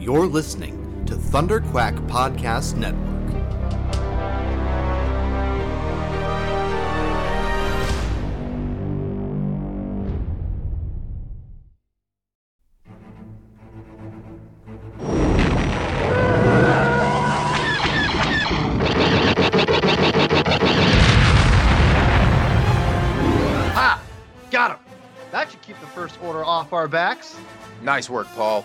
You're listening to Thunder Quack Podcast Network. Ha! Got him! That should keep the first order off our backs. Nice work, Paul.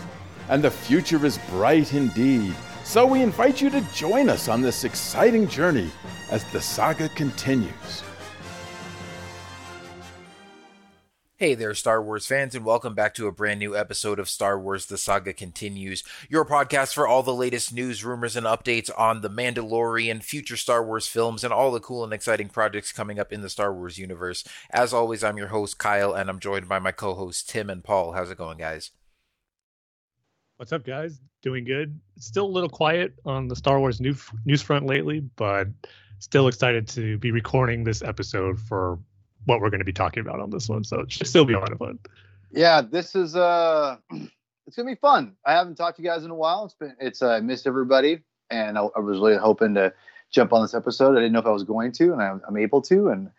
And the future is bright indeed. So we invite you to join us on this exciting journey as the saga continues. Hey there, Star Wars fans, and welcome back to a brand new episode of Star Wars The Saga Continues, your podcast for all the latest news, rumors, and updates on The Mandalorian, future Star Wars films, and all the cool and exciting projects coming up in the Star Wars universe. As always, I'm your host, Kyle, and I'm joined by my co hosts, Tim and Paul. How's it going, guys? What's up, guys? Doing good. Still a little quiet on the Star Wars new, news front lately, but still excited to be recording this episode for what we're going to be talking about on this one. So it should still be a lot of fun. Yeah, this is uh it's gonna be fun. I haven't talked to you guys in a while. It's been it's uh, I missed everybody and I, I was really hoping to jump on this episode. I didn't know if I was going to and I, I'm able to and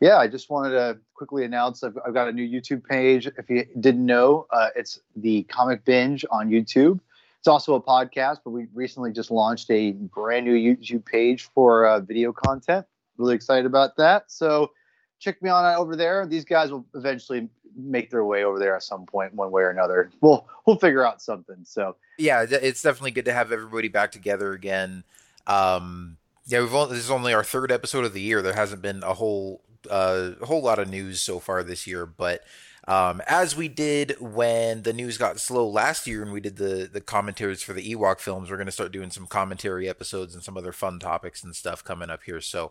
yeah, I just wanted to quickly announce I've, I've got a new YouTube page. If you didn't know, uh, it's the Comic Binge on YouTube. It's also a podcast, but we recently just launched a brand new YouTube page for uh, video content. Really excited about that. So check me on over there. These guys will eventually make their way over there at some point, one way or another. We'll we'll figure out something. So yeah, it's definitely good to have everybody back together again. Um, yeah, we've only, this is only our third episode of the year. There hasn't been a whole uh, a whole lot of news so far this year, but um, as we did when the news got slow last year and we did the the commentaries for the Ewok films, we're going to start doing some commentary episodes and some other fun topics and stuff coming up here. So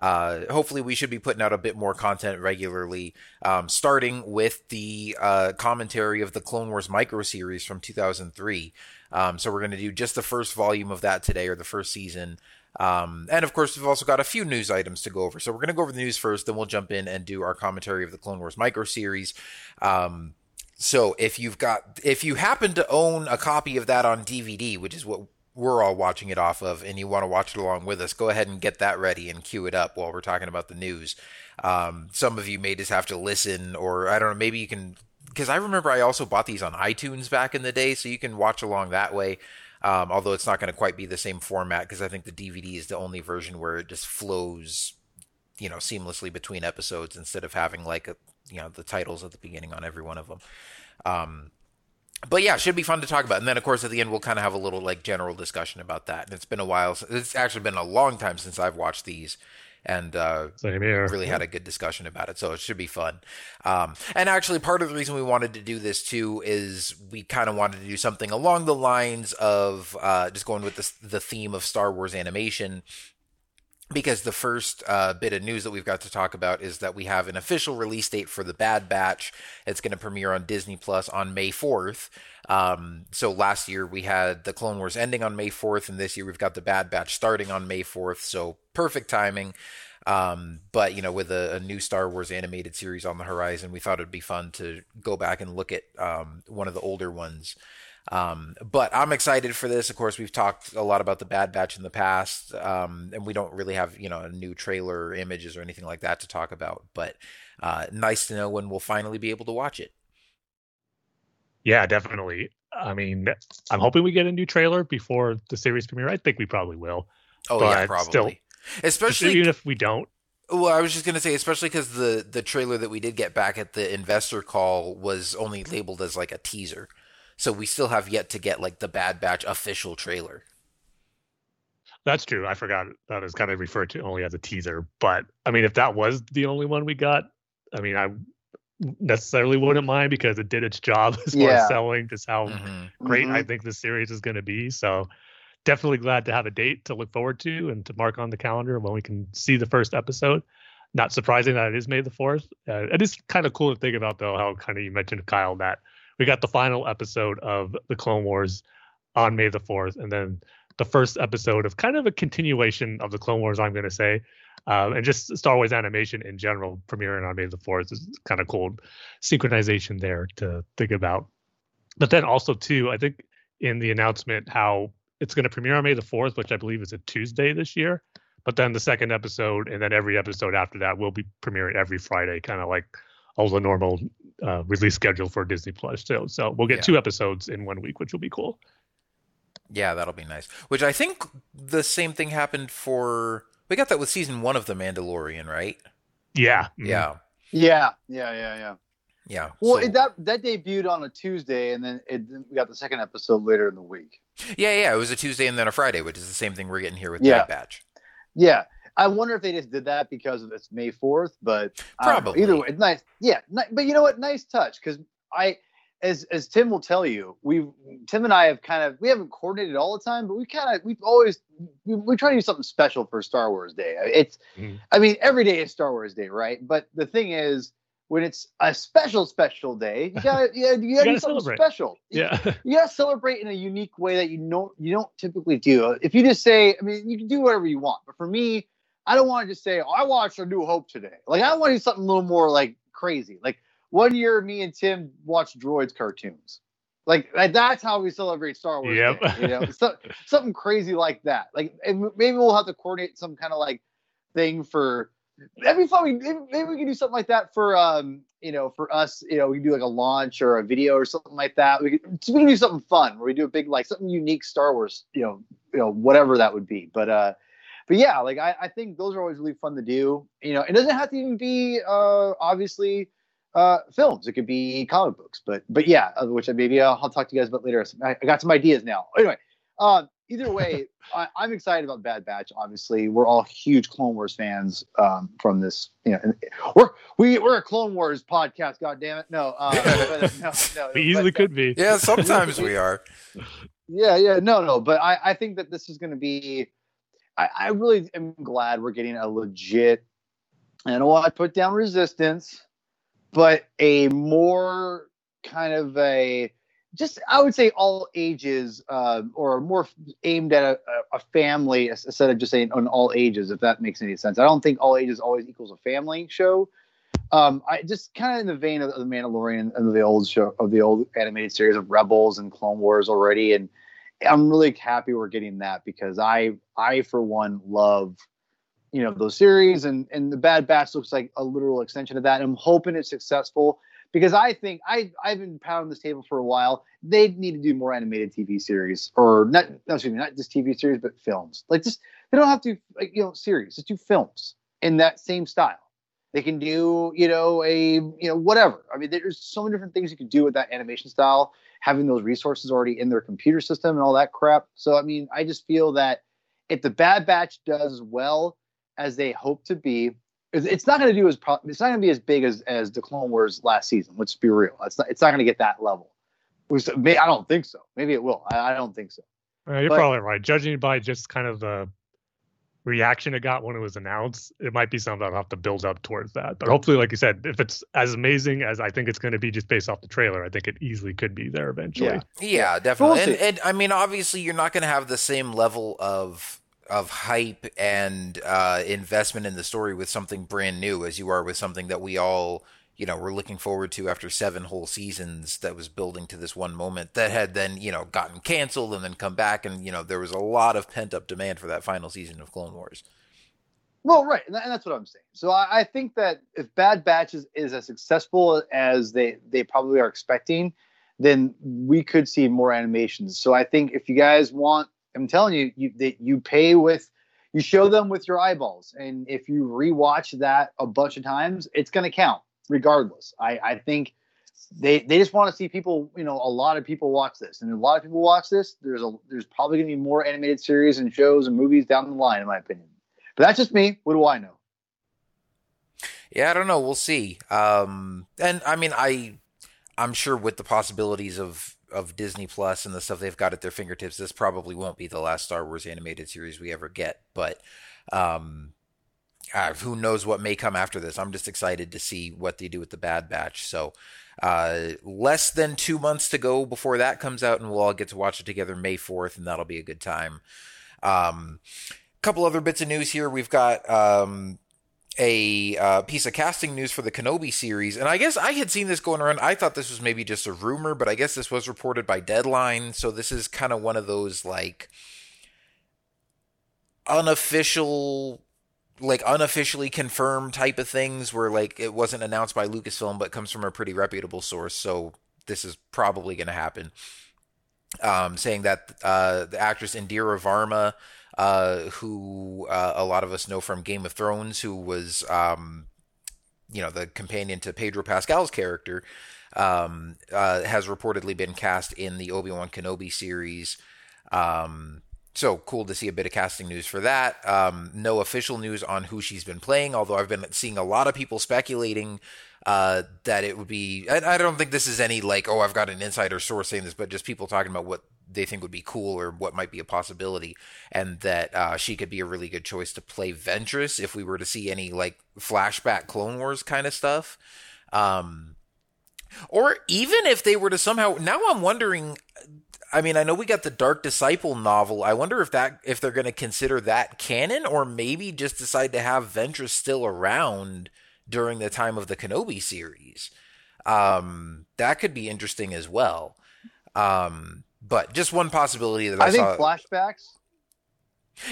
uh, hopefully we should be putting out a bit more content regularly, um, starting with the uh, commentary of the Clone Wars micro series from 2003. Um, so we're going to do just the first volume of that today or the first season. Um, and of course, we've also got a few news items to go over. So we're going to go over the news first, then we'll jump in and do our commentary of the Clone Wars micro series. Um, so if you've got, if you happen to own a copy of that on DVD, which is what we're all watching it off of, and you want to watch it along with us, go ahead and get that ready and cue it up while we're talking about the news. Um, some of you may just have to listen, or I don't know, maybe you can, because I remember I also bought these on iTunes back in the day, so you can watch along that way. Um, although it's not going to quite be the same format because I think the DVD is the only version where it just flows, you know, seamlessly between episodes instead of having like a, you know the titles at the beginning on every one of them. Um, but yeah, should be fun to talk about. And then of course at the end we'll kind of have a little like general discussion about that. And it's been a while. It's actually been a long time since I've watched these and uh, Same here. really had a good discussion about it. So it should be fun. Um, and actually, part of the reason we wanted to do this too is we kind of wanted to do something along the lines of uh, just going with the, the theme of Star Wars animation. Because the first uh, bit of news that we've got to talk about is that we have an official release date for the Bad Batch. It's going to premiere on Disney Plus on May 4th. Um, so last year we had the Clone Wars ending on May 4th, and this year we've got the Bad Batch starting on May 4th. So perfect timing. Um, but you know, with a, a, new Star Wars animated series on the horizon, we thought it'd be fun to go back and look at um, one of the older ones. Um, but I'm excited for this. Of course, we've talked a lot about the Bad Batch in the past, um, and we don't really have you know a new trailer or images or anything like that to talk about. But uh, nice to know when we'll finally be able to watch it. Yeah, definitely. I mean, I'm hoping we get a new trailer before the series premiere. I think we probably will. Oh yeah, probably. Still, Especially even if we don't. Well, I was just going to say, especially because the the trailer that we did get back at the investor call was only labeled as like a teaser, so we still have yet to get like the Bad Batch official trailer. That's true. I forgot that is kind of referred to only as a teaser. But I mean, if that was the only one we got, I mean, I necessarily wouldn't mind because it did its job as far Yeah. as selling just how Mhm. great Mhm. I think the series is going to be. So definitely glad to have a date to look forward to and to mark on the calendar when we can see the first episode. Not surprising that it is May the 4th. Uh, it is kind of cool to think about, though, how kind of you mentioned, Kyle, that we got the final episode of the Clone Wars on May the 4th, and then the first episode of kind of a continuation of the Clone Wars, I'm going to say. Um, and just Star Wars animation in general premiering on May the 4th is kind of cool synchronization there to think about. But then also, too, I think in the announcement how it's going to premiere on May the 4th, which I believe is a Tuesday this year. But then the second episode and then every episode after that will be premiering every Friday, kind of like all the normal uh, release schedule for Disney Plus. So, so we'll get Yeah. two episodes in one week, which will be cool. Yeah, that'll be nice. Which I think the same thing happened for. We got that with season one of The Mandalorian, right? Yeah. mhm. Yeah, Yeah, yeah, yeah, yeah. yeah. Well, So- it, that that debuted on a Tuesday, and then it, we got the second episode later in the week. yeah, yeah. It was a Tuesday and then a Friday, which is the same thing we're getting here with Yeah. Bad Batch. Yeah, I wonder if they just did that because it's May Fourth, but don't. Probably. either way, it's nice. Yeah, ni- but you know what? Nice touch because I, as as Tim will tell you, we Tim and I have kind of we haven't coordinated all the time, but we kind of we've always we, we try to do something special for Star Wars Day. It's, Mhm. I mean, every day is Star Wars Day, right? But the thing is. When it's a special, special day, you gotta, you gotta, you gotta, gotta do something celebrate. special. Yeah. you gotta celebrate in a unique way that you know you don't typically do. If you just say, I mean, you can do whatever you want, but for me, I don't want to just say, oh, I watched A New Hope today. Like I want to do something a little more like crazy. Like one year, me and Tim watched Droids cartoons. Like, that's how we celebrate Star Wars. Yep. Day, you know, so, something crazy like that. Like, and maybe we'll have to coordinate some kind of like thing for. That'd be fun. We- Maybe, we can do something like that for um, you know, for us. You know, we can do like a launch or a video or something like that. We could, we can do something fun where we do a big like something unique Star Wars. You know, you know, whatever that would be. But uh, but yeah, like I, I think those are always really fun to do. You know, it doesn't have to even be uh, obviously uh, films. It could be comic books. But but yeah, uh, which maybe I'll, I'll talk to you guys about later. I, I got some ideas now. Anyway, uh, either way, I, I'm excited about Bad Batch. Obviously, we're all huge Clone Wars fans um, from this. You know, we're we we're a Clone Wars podcast. God damn it, no, uh, but, no, no, We easily but- could be. Yeah, sometimes we are. yeah, yeah, no, no, but I, I think that this is going to be. I, I really am glad we're getting a legit. I don't want to put down resistance, but a more kind of a just I would say all ages uh, or more aimed at a, a family instead of just saying on all ages. If that makes any sense, I don't think all ages always equals a family show. Um, I just kind of in the vein of, the Mandalorian and the old show of the old animated series of Rebels and Clone Wars already, and I'm really happy we're getting that because I I for one love you know those series and and the Bad Batch looks like a literal extension of that. I'm hoping it's successful because I think I I've been pounding this table for a while. They need to do more animated TV series or not no, excuse me not just TV series but films. Like just they don't have to like you know series. Just do films in that same style. They can do you know a you know whatever. I mean there's so many different things you can do with that animation style. Having those resources already in their computer system and all that crap. So I mean I just feel that if the Bad Batch does as well as they hope to be, it's- it's not going to do as pro- it's not going to be as big as as the Clone Wars last season. Let's be real. It's not it's not going to get that level. I don't think so. Maybe it will. I, I don't think so. Uh, you're But- probably right. Judging by just kind of the reaction it got when it was announced, it might be something I'll have to build up towards that. But hopefully, like you said, if it's as amazing as I think it's going to be just based off the trailer, I think it easily could be there eventually. Yeah. Yeah, definitely. We'll And, and I mean, obviously, you're not going to have the same level of of hype and uh, investment in the story with something brand new as you are with something that we all, you know, were looking forward to after seven whole seasons that was building to this one moment that had then, you know, gotten canceled and then come back. And, you know, there was a lot of pent up demand for that final season of Clone Wars. Well, right, and, that's what I'm saying. So I, think that if Bad Batch is, is as successful as they they probably are expecting, then we could see more animations. So I think if you guys want, I'm telling you, you that you pay with, you show them with your eyeballs, and if you rewatch that a bunch of times, it's going to count regardless. I I think they they just want to see people, you know, a lot of people watch this, and a lot of people watch this. There's a there's probably going to be more animated series and shows and movies down the line, in my opinion. But that's just me. What do I know? Yeah, I don't know. We'll see. Um, and I mean, I, I'm sure with the possibilities of of Disney Plus and the stuff they've got at their fingertips, this probably won't be the last Star Wars animated series we ever get. But um, uh, who knows what may come after this? I'm just excited to see what they do with the Bad Batch. So uh, less than two months to go before that comes out, and we'll all get to watch it together May 4th, and that'll be a good time. Um, couple other bits of news here. We've got um, a uh, piece of casting news for the Kenobi series, and I guess I had seen this going around. I thought this was maybe just a rumor, but I guess this was reported by Deadline. So this is kind of one of those like unofficial like unofficially confirmed type of things where like it wasn't announced by Lucasfilm but comes from a pretty reputable source so this is probably going to happen um, saying that uh, the actress Indira Varma uh, who uh, a lot of us know from Game of Thrones, who was, um, you know, the companion to Pedro Pascal's character, um, uh, has reportedly been cast in the Obi Wan Kenobi series. Um, so cool to see a bit of casting news for that. Um, no official news on who she's been playing, although I've been seeing a lot of people speculating uh, that it would be. I, don't think this is any like, oh, I've got an insider source saying this, but just people talking about what they think would be cool or what might be a possibility, and that uh, she could be a really good choice to play Ventress if we were to see any like flashback Clone Wars kind of stuff. Um, or even if they were to somehow now I'm wondering I mean, I know we got the Dark Disciple novel. I wonder if that if they're going to consider that canon or maybe just decide to have Ventress still around during the time of the Kenobi series. Um, that could be interesting as well. Um, but just one possibility that I, I think saw. flashbacks.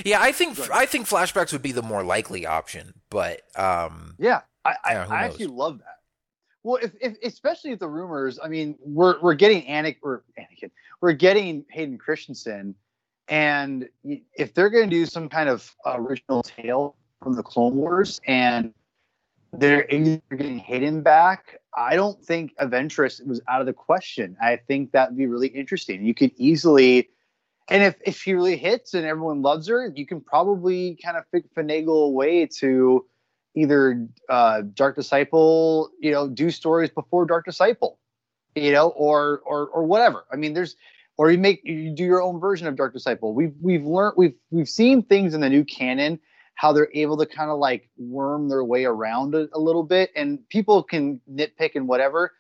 Yeah, I think I think flashbacks would be the more likely option, but um, yeah, I, I, yeah, I actually love that. Well, if, if especially if the rumors, I mean, we're we're getting Anakin, or Anakin, we're getting Hayden Christensen, and if they're going to do some kind of original tale from the Clone Wars, and they're getting Hayden back, I don't think Ventress was out of the question. I think that'd be really interesting. You could easily, and if if she really hits and everyone loves her, you can probably kind of finagle a way to either uh, Dark Disciple, you know, do stories before Dark Disciple, you know, or or or whatever. I mean, there's or you make you do your own version of Dark Disciple. We've we've learned we've we've seen things in the new canon how they're able to kind of like worm their way around a, a little bit, and people can nitpick and whatever.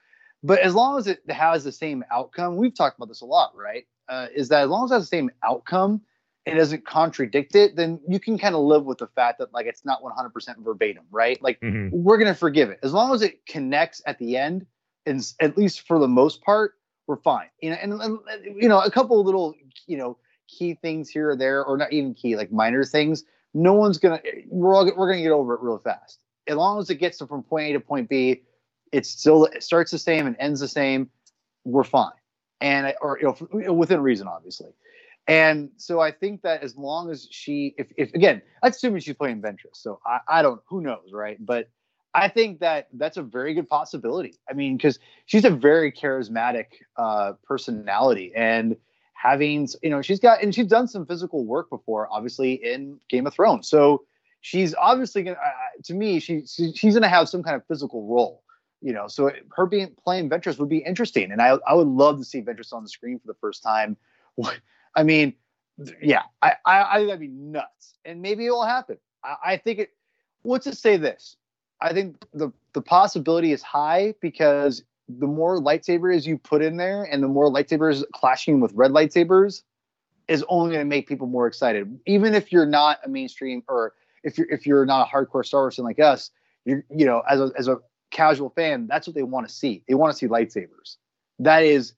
But as long as it has the same outcome, we've talked about this a lot, right? Uh, is that as long as it has the same outcome, it doesn't contradict it, then you can kind of live with the fact that like it's not 100% verbatim, right? Like mm-hmm. we're gonna forgive it as long as it connects at the end, and at least for the most part, we're fine. You know, and, and you know, a couple little you know key things here or there, or not even key, like minor things no one's gonna we're all we're gonna get over it real fast. As long as it gets from point A to point B, it still it starts the same and ends the same. We're fine, and or you know within reason, obviously. And so I think that as long as she, if, if again, I'm assuming she's playing Ventress, so I, I don't, who knows, right? But I think that that's a very good possibility. I mean, because she's a very charismatic uh, personality, and having you know she's got and she's done some physical work before obviously in game of thrones. So she's obviously gonna uh, to me she, she, she's gonna have some kind of physical role you know? So her being playing ventress would be interesting. And i i would love to see ventress on the screen for the first time i mean yeah i i, I think that'd be nuts and maybe it will happen i, I think it let's just say this i think the the possibility is high because the more lightsabers you put in there and the more lightsabers clashing with red lightsabers is only going to make people more excited. Even if you're not a mainstream or if you're if you're not a hardcore Star Wars fan like us, you're you know as a as a casual fan, that's what they want to see. They want to see lightsabers. That is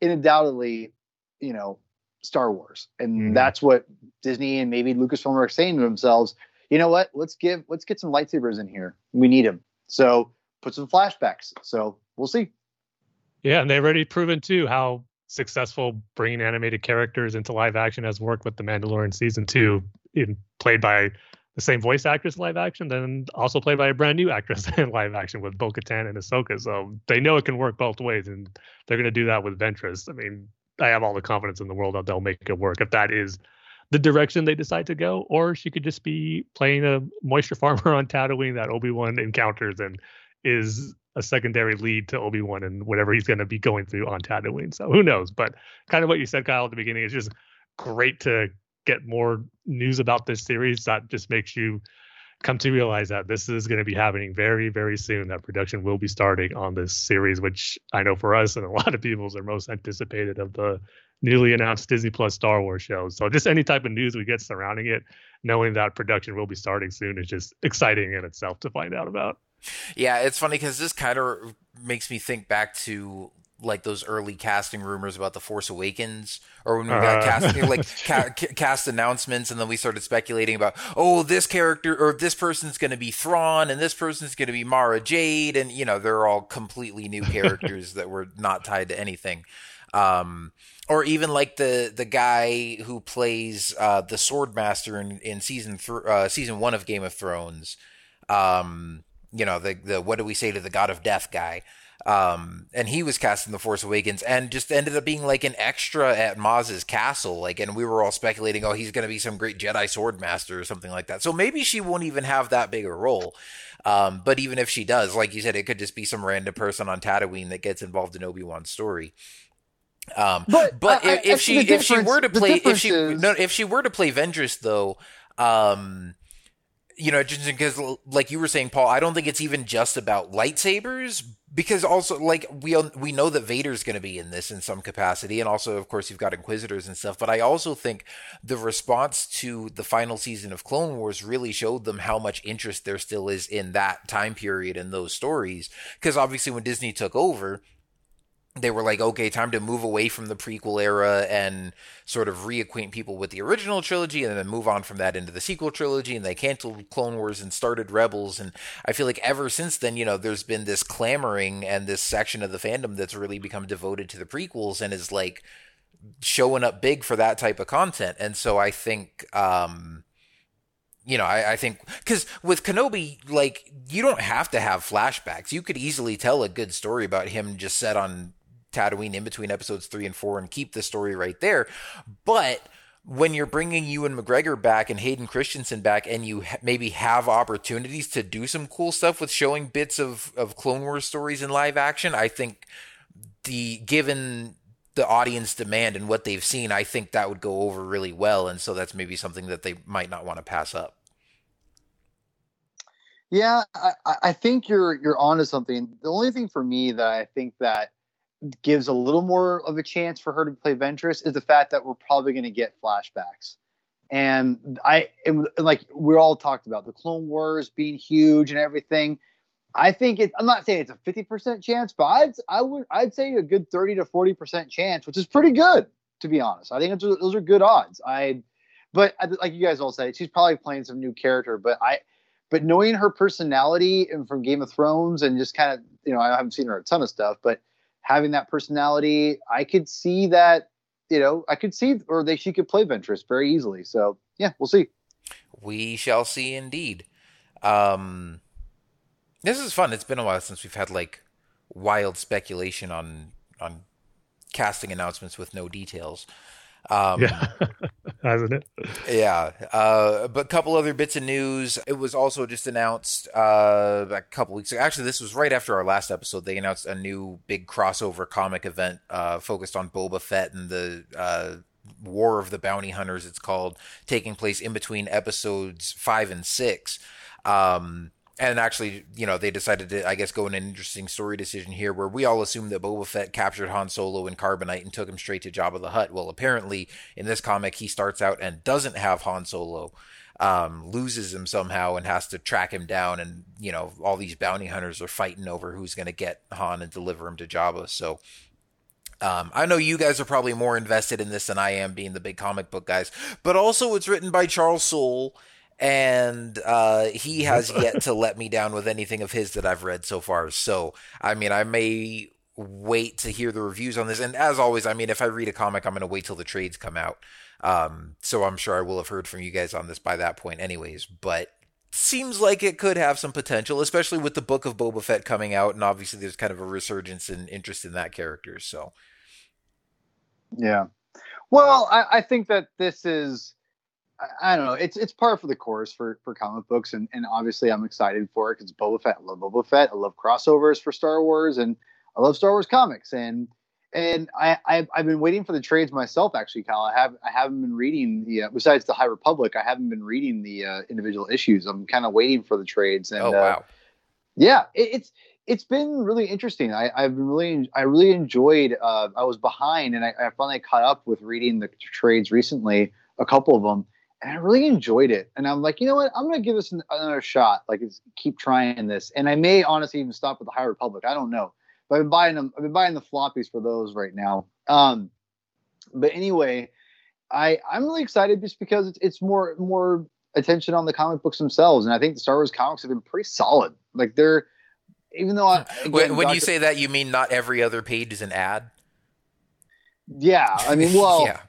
undoubtedly, you know, Star Wars, and mm. that's what Disney and maybe Lucasfilm are saying to themselves. You know what? Let's give let's get some lightsabers in here. We need them. So put some flashbacks. So we'll see. Yeah, and they've already proven too how successful bringing animated characters into live action has worked with the Mandalorian season two, in, played by the same voice actress live action, then also played by a brand new actress in live action with Bo Katan and Ahsoka. So they know it can work both ways, and they're going to do that with Ventress. I mean, I have all the confidence in the world that they'll make it work if that is the direction they decide to go, or she could just be playing a moisture farmer on Tatooine that Obi Wan encounters and is a secondary lead to Obi Wan and whatever he's going to be going through on Tatooine. So who knows? But kind of what you said, Kyle, at the beginning is just great to get more news about this series. That just makes you come to realize that this is going to be happening very, very soon. That production will be starting on this series, which I know for us and a lot of people is our most anticipated of the newly announced Disney Plus Star Wars shows. So just any type of news we get surrounding it, knowing that production will be starting soon is just exciting in itself to find out about. Yeah, it's funny because this kind of makes me think back to like those early casting rumors about the Force Awakens, or when we got uh. casting like ca- cast announcements, and then we started speculating about, oh, this character or this person's going to be Thrawn, and this person's going to be Mara Jade, and you know they're all completely new characters that were not tied to anything. Um, or even like the the guy who plays uh, the Sword Master in, in season th- uh, season one of Game of Thrones. Um, you know the the what do we say to the God of Death guy. Um, and he was cast in The Force Awakens and just ended up being like an extra at Maz's castle. Like, and we were all speculating, oh, he's going to be some great Jedi sword master or something like that. So maybe she won't even have that big a role. Um, but even if she does, like you said, it could just be some random person on Tatooine that gets involved in Obi Wan's story. Um, but but I, if, if she if she were to play if she is... no if she were to play Ventress though, um, you know, just because like you were saying, Paul, I don't think it's even just about lightsabers because also like we we know that Vader's going to be in this in some capacity, and also of course you've got Inquisitors and stuff. But I also think the response to the final season of Clone Wars really showed them how much interest there still is in that time period and those stories. Because obviously when Disney took over they were like, okay, time to move away from the prequel era and sort of reacquaint people with the original trilogy and then move on from that into the sequel trilogy. And they canceled Clone Wars and started Rebels. And I feel like ever since then, you know, there's been this clamoring and this section of the fandom that's really become devoted to the prequels and is like showing up big for that type of content. And so I think, um, you know, I, I think because with Kenobi, like you don't have to have flashbacks. You could easily tell a good story about him just set on Tatooine in between episodes three and four and keep the story right there. But when you're bringing Ewan McGregor back and Hayden Christensen back, and you ha- maybe have opportunities to do some cool stuff with showing bits of of Clone Wars stories in live action, I think the given the audience demand and what they've seen, I think that would go over really well, and so that's maybe something that they might not want to pass up. Yeah, I, I think you're you're onto something. The only thing for me that I think that gives a little more of a chance for her to play Ventress is the fact that we're probably going to get flashbacks. And I, and like we all talked about the Clone Wars being huge and everything. I think it. I'm not saying it's a 50% chance, but I'd, I would, I'd say a good 30 to 40% chance, which is pretty good to be honest. I think those are good odds. I, but like you guys all say, she's probably playing some new character. But I, but knowing her personality and from Game of Thrones and just kind of, you know, I haven't seen her a ton of stuff, but having that personality, I could see that, you know, I could see, or that she could play Ventress very easily. So yeah, we'll see. We shall see indeed. Um, this is fun. It's been a while since we've had like wild speculation on on casting announcements with no details. Um, yeah, hasn't it? Yeah. Uh, but a couple other bits of news. It was also just announced uh, a couple weeks ago. Actually, this was right after our last episode. They announced a new big crossover comic event uh, focused on Boba Fett and the uh, War of the Bounty Hunters. It's called, taking place in between episodes five and six. Um, and actually, you know, they decided to, I guess, go in an interesting story decision here where we all assumed that Boba Fett captured Han Solo in Carbonite and took him straight to Jabba the Hutt. Well, apparently, in this comic, he starts out and doesn't have Han Solo, um, loses him somehow and has to track him down. And, you know, all these bounty hunters are fighting over who's going to get Han and deliver him to Jabba. So, um, I know you guys are probably more invested in this than I am, being the big comic book guys, but also it's written by Charles Soule and uh, he has yet to let me down with anything of his that I've read so far. So, I mean, I may wait to hear the reviews on this. And as always, I mean, if I read a comic, I'm going to wait till the trades come out. Um, so I'm sure I will have heard from you guys on this by that point, anyways. But seems like it could have some potential, especially with the book of Boba Fett coming out, and obviously there's kind of a resurgence in interest in that character. So, yeah. Well, I, I think that this is I, I don't know. It's it's par for the course for for comic books, and and obviously I'm excited for it because Boba Fett. I love Boba Fett. I love crossovers for Star Wars, and I love Star Wars comics. And and I I've, I've been waiting for the trades myself. Actually, Kyle, I have I haven't been reading the uh, besides the High Republic. I haven't been reading the uh, individual issues. I'm kind of waiting for the trades. And, oh wow. Uh, yeah, it, it's it's been really interesting. I, I've been really, I really enjoyed. Uh, I was behind, and I, I, finally caught up with reading the trades recently, a couple of them, and I really enjoyed it. And I'm like, you know what? I'm gonna give this an, another shot. Like, keep trying this, and I may honestly even stop with the High Republic. I don't know, but I've been buying them. I've been buying the floppies for those right now. Um, but anyway, I I'm really excited just because it's it's more more attention on the comic books themselves, and I think the Star Wars comics have been pretty solid. Like they're even though I, again, when, when Dr. you say that, you mean not every other page is an ad. Yeah, I mean, well, yeah,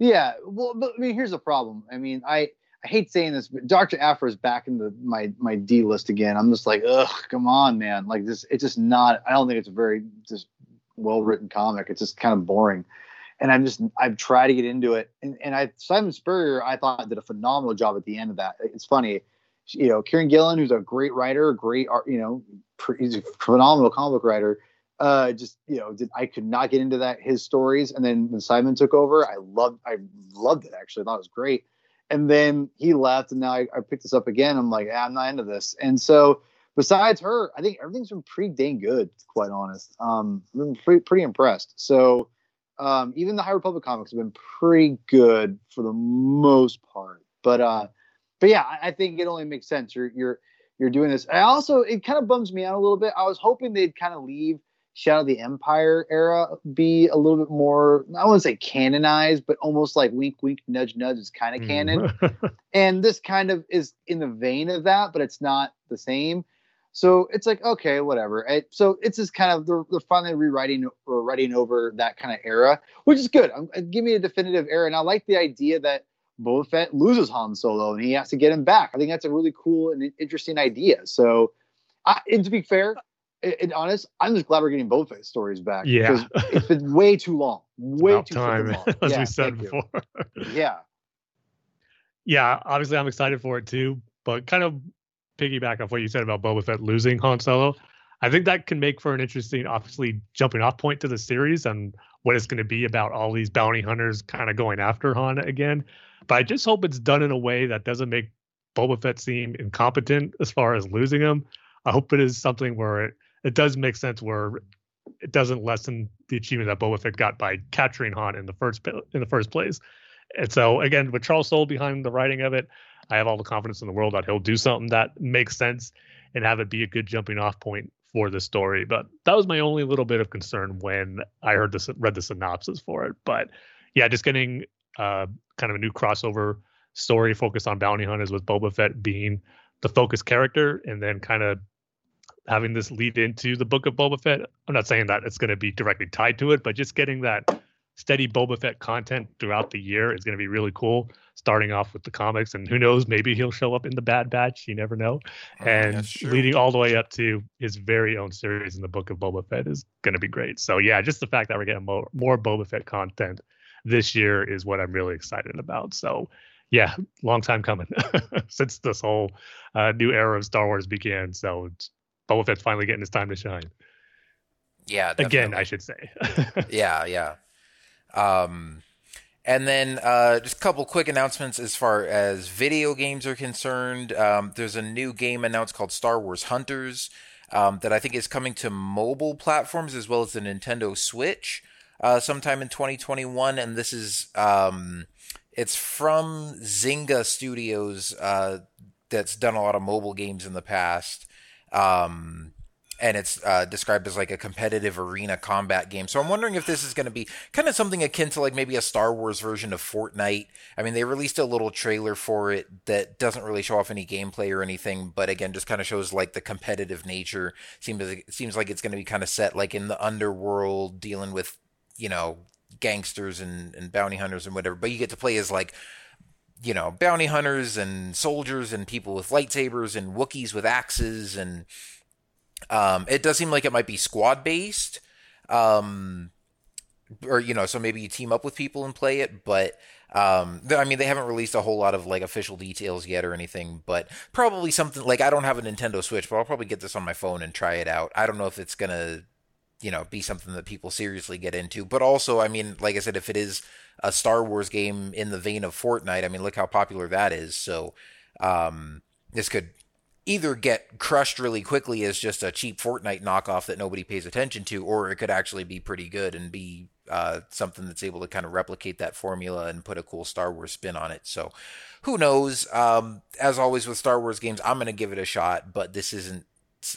yeah. Well, but I mean, here's the problem. I mean, I I hate saying this, but Doctor Aphra is back in the my my D list again. I'm just like, ugh, come on, man. Like this, it's just not. I don't think it's a very just well written comic. It's just kind of boring. And I'm just I've tried to get into it, and and I Simon Spurrier I thought did a phenomenal job at the end of that. It's funny you know, Kieron Gillen, who's a great writer, great art, you know, he's a phenomenal comic writer. Uh, just you know, did, I could not get into that his stories, and then when Simon took over, I loved, I loved it actually. I thought it was great. And then he left, and now I, I picked this up again. I'm like, I'm not into this. And so, besides her, I think everything's been pretty dang good, quite honest. Um, I've been pretty, pretty impressed. So, um, even the High Republic comics have been pretty good for the most part. But uh, but yeah, I, I think it only makes sense. You're you're you're doing this. I also it kind of bums me out a little bit. I was hoping they'd kind of leave Shadow of the Empire era be a little bit more I wouldn't say canonized, but almost like wink wink nudge nudge is kind of canon. Mm. and this kind of is in the vein of that, but it's not the same. So it's like okay, whatever. It, so it's just kind of they're, they're finally rewriting or writing over that kind of era, which is good. I'm, give me a definitive era, and I like the idea that Boba Fett loses Han Solo and he has to get him back. I think that's a really cool and interesting idea. So, I, and to be fair and honest, I'm just glad we're getting Boba Fett stories back. Yeah, it's been way too long, way About too time, long. as yeah, we said before. yeah, yeah. Obviously, I'm excited for it too. But kind of piggyback off what you said about Boba Fett losing Han Solo. I think that can make for an interesting, obviously, jumping off point to the series and what it's going to be about all these bounty hunters kind of going after Han again. But I just hope it's done in a way that doesn't make Boba Fett seem incompetent as far as losing him. I hope it is something where it, it does make sense where it doesn't lessen the achievement that Boba Fett got by capturing Han in the first in the first place. And so again, with Charles Soule behind the writing of it, I have all the confidence in the world that he'll do something that makes sense and have it be a good jumping off point for the story. But that was my only little bit of concern when I heard this read the synopsis for it. But yeah, just getting uh, kind of a new crossover story focused on bounty hunters with Boba Fett being the focus character, and then kind of having this lead into the book of Boba Fett. I'm not saying that it's going to be directly tied to it, but just getting that steady Boba Fett content throughout the year is going to be really cool. Starting off with the comics, and who knows, maybe he'll show up in the Bad Batch. You never know. Oh, and leading all the way up to his very own series in the Book of Boba Fett is going to be great. So yeah, just the fact that we're getting more, more Boba Fett content this year is what I'm really excited about. So, yeah, long time coming since this whole uh, new era of Star Wars began. So, Boba Fett's finally getting his time to shine. Yeah, definitely. again, I should say. yeah, yeah. Um, and then uh, just a couple quick announcements as far as video games are concerned. Um, there's a new game announced called Star Wars Hunters um, that I think is coming to mobile platforms as well as the Nintendo Switch uh, sometime in 2021, and this is um, it's from Zynga Studios uh, that's done a lot of mobile games in the past. Um, and it's uh, described as like a competitive arena combat game. So I'm wondering if this is going to be kind of something akin to like maybe a Star Wars version of Fortnite. I mean, they released a little trailer for it that doesn't really show off any gameplay or anything, but again, just kind of shows like the competitive nature. Seems seems like it's going to be kind of set like in the underworld, dealing with you know gangsters and, and bounty hunters and whatever, but you get to play as like you know bounty hunters and soldiers and people with lightsabers and Wookiees with axes and um, it does seem like it might be squad based, um, or you know, so maybe you team up with people and play it, but Um, I mean, they haven't released a whole lot of like official details yet or anything, but probably something like I don't have a Nintendo Switch, but I'll probably get this on my phone and try it out. I don't know if it's gonna, you know, be something that people seriously get into, but also, I mean, like I said, if it is a Star Wars game in the vein of Fortnite, I mean, look how popular that is. So, um, this could either get crushed really quickly as just a cheap Fortnite knockoff that nobody pays attention to, or it could actually be pretty good and be uh, something that's able to kind of replicate that formula and put a cool Star Wars spin on it. So who knows? Um, as always with Star Wars games, I'm going to give it a shot, but this isn't.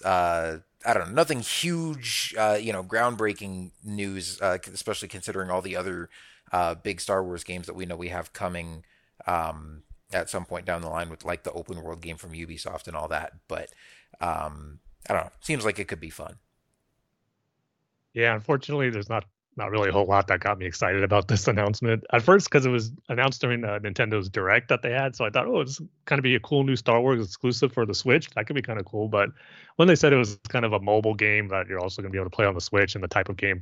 Uh, I don't know, nothing huge, uh, you know, groundbreaking news, uh, especially considering all the other uh, big Star Wars games that we know we have coming um, at some point down the line with like the open world game from Ubisoft and all that. But um, I don't know, seems like it could be fun. Yeah, unfortunately, there's not not really a whole lot that got me excited about this announcement at first because it was announced during uh, Nintendo's Direct that they had. So I thought, oh, it's kind of be a cool new Star Wars exclusive for the Switch. That could be kind of cool. But when they said it was kind of a mobile game that you're also going to be able to play on the Switch and the type of game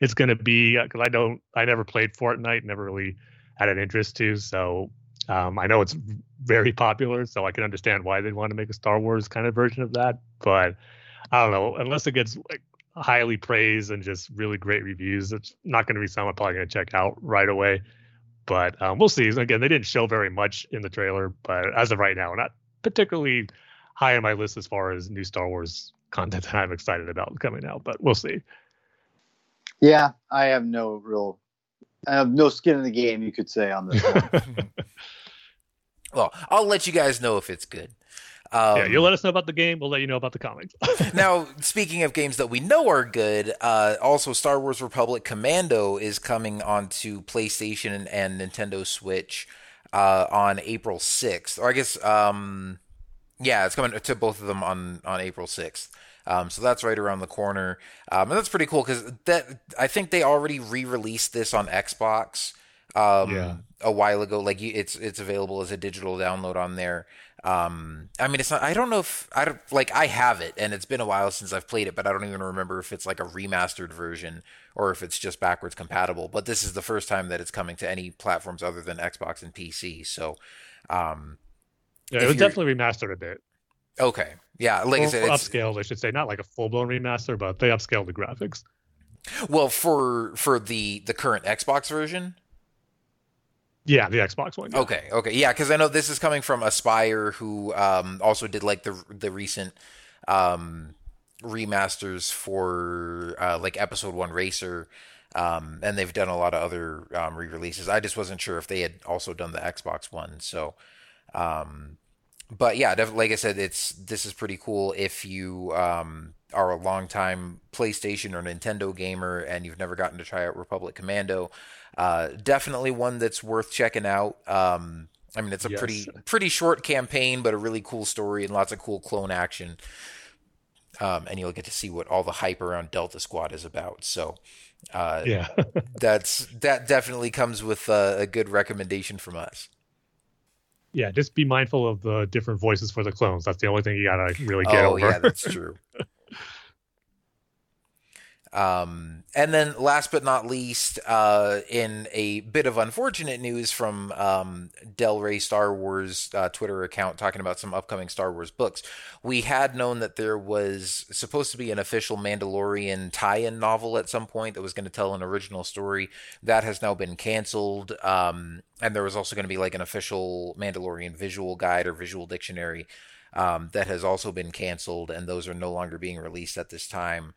it's going to be, because uh, I don't, I never played Fortnite, never really had an interest to. So um, I know it's very popular, so I can understand why they'd want to make a Star Wars kind of version of that. But I don't know, unless it gets like highly praised and just really great reviews. It's not going to be something I'm probably going to check out right away. But um, we'll see. Again, they didn't show very much in the trailer, but as of right now, not particularly high on my list as far as new Star Wars content that I'm excited about coming out. But we'll see. Yeah, I have no real, I have no skin in the game, you could say, on this. well, I'll let you guys know if it's good. Um, yeah, you'll let us know about the game. We'll let you know about the comics. now, speaking of games that we know are good, uh, also Star Wars Republic Commando is coming onto PlayStation and, and Nintendo Switch uh, on April 6th. Or I guess, um, yeah, it's coming to both of them on, on April 6th. Um, so that's right around the corner, um, and that's pretty cool because that I think they already re-released this on Xbox um, yeah. a while ago. Like it's it's available as a digital download on there. Um, I mean, it's not. I don't know if I like. I have it, and it's been a while since I've played it, but I don't even remember if it's like a remastered version or if it's just backwards compatible. But this is the first time that it's coming to any platforms other than Xbox and PC. So, um, yeah, it was definitely remastered a bit. Okay, yeah, like well, I said, upscaled. I should say, not like a full blown remaster, but they upscaled the graphics. Well, for for the the current Xbox version. Yeah, the Xbox one. Yeah. Okay, okay, yeah, because I know this is coming from Aspyr, who um, also did like the the recent um, remasters for uh, like Episode One Racer, um, and they've done a lot of other um, re-releases. I just wasn't sure if they had also done the Xbox one, so. Um, but yeah, like I said, it's this is pretty cool if you um, are a longtime PlayStation or Nintendo gamer and you've never gotten to try out Republic Commando. Uh, definitely one that's worth checking out. Um, I mean, it's a yes. pretty pretty short campaign, but a really cool story and lots of cool clone action. Um, and you'll get to see what all the hype around Delta Squad is about. So, uh, yeah, that's that definitely comes with a, a good recommendation from us yeah, just be mindful of the different voices for the clones. That's the only thing you gotta really get oh, over. yeah, that's true. Um, and then last but not least, uh, in a bit of unfortunate news from um, Del Rey Star Wars uh, Twitter account talking about some upcoming Star Wars books, we had known that there was supposed to be an official Mandalorian tie-in novel at some point that was going to tell an original story. That has now been canceled. Um, and there was also going to be like an official Mandalorian visual guide or visual dictionary um, that has also been canceled, and those are no longer being released at this time.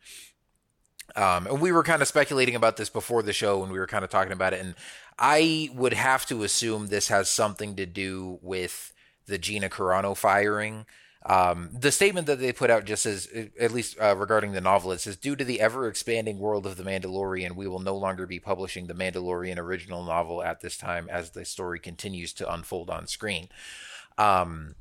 Um, and we were kind of speculating about this before the show when we were kind of talking about it. And I would have to assume this has something to do with the Gina Carano firing. Um, the statement that they put out just says, at least uh, regarding the novel, it says, due to the ever expanding world of The Mandalorian, we will no longer be publishing the Mandalorian original novel at this time as the story continues to unfold on screen. Um,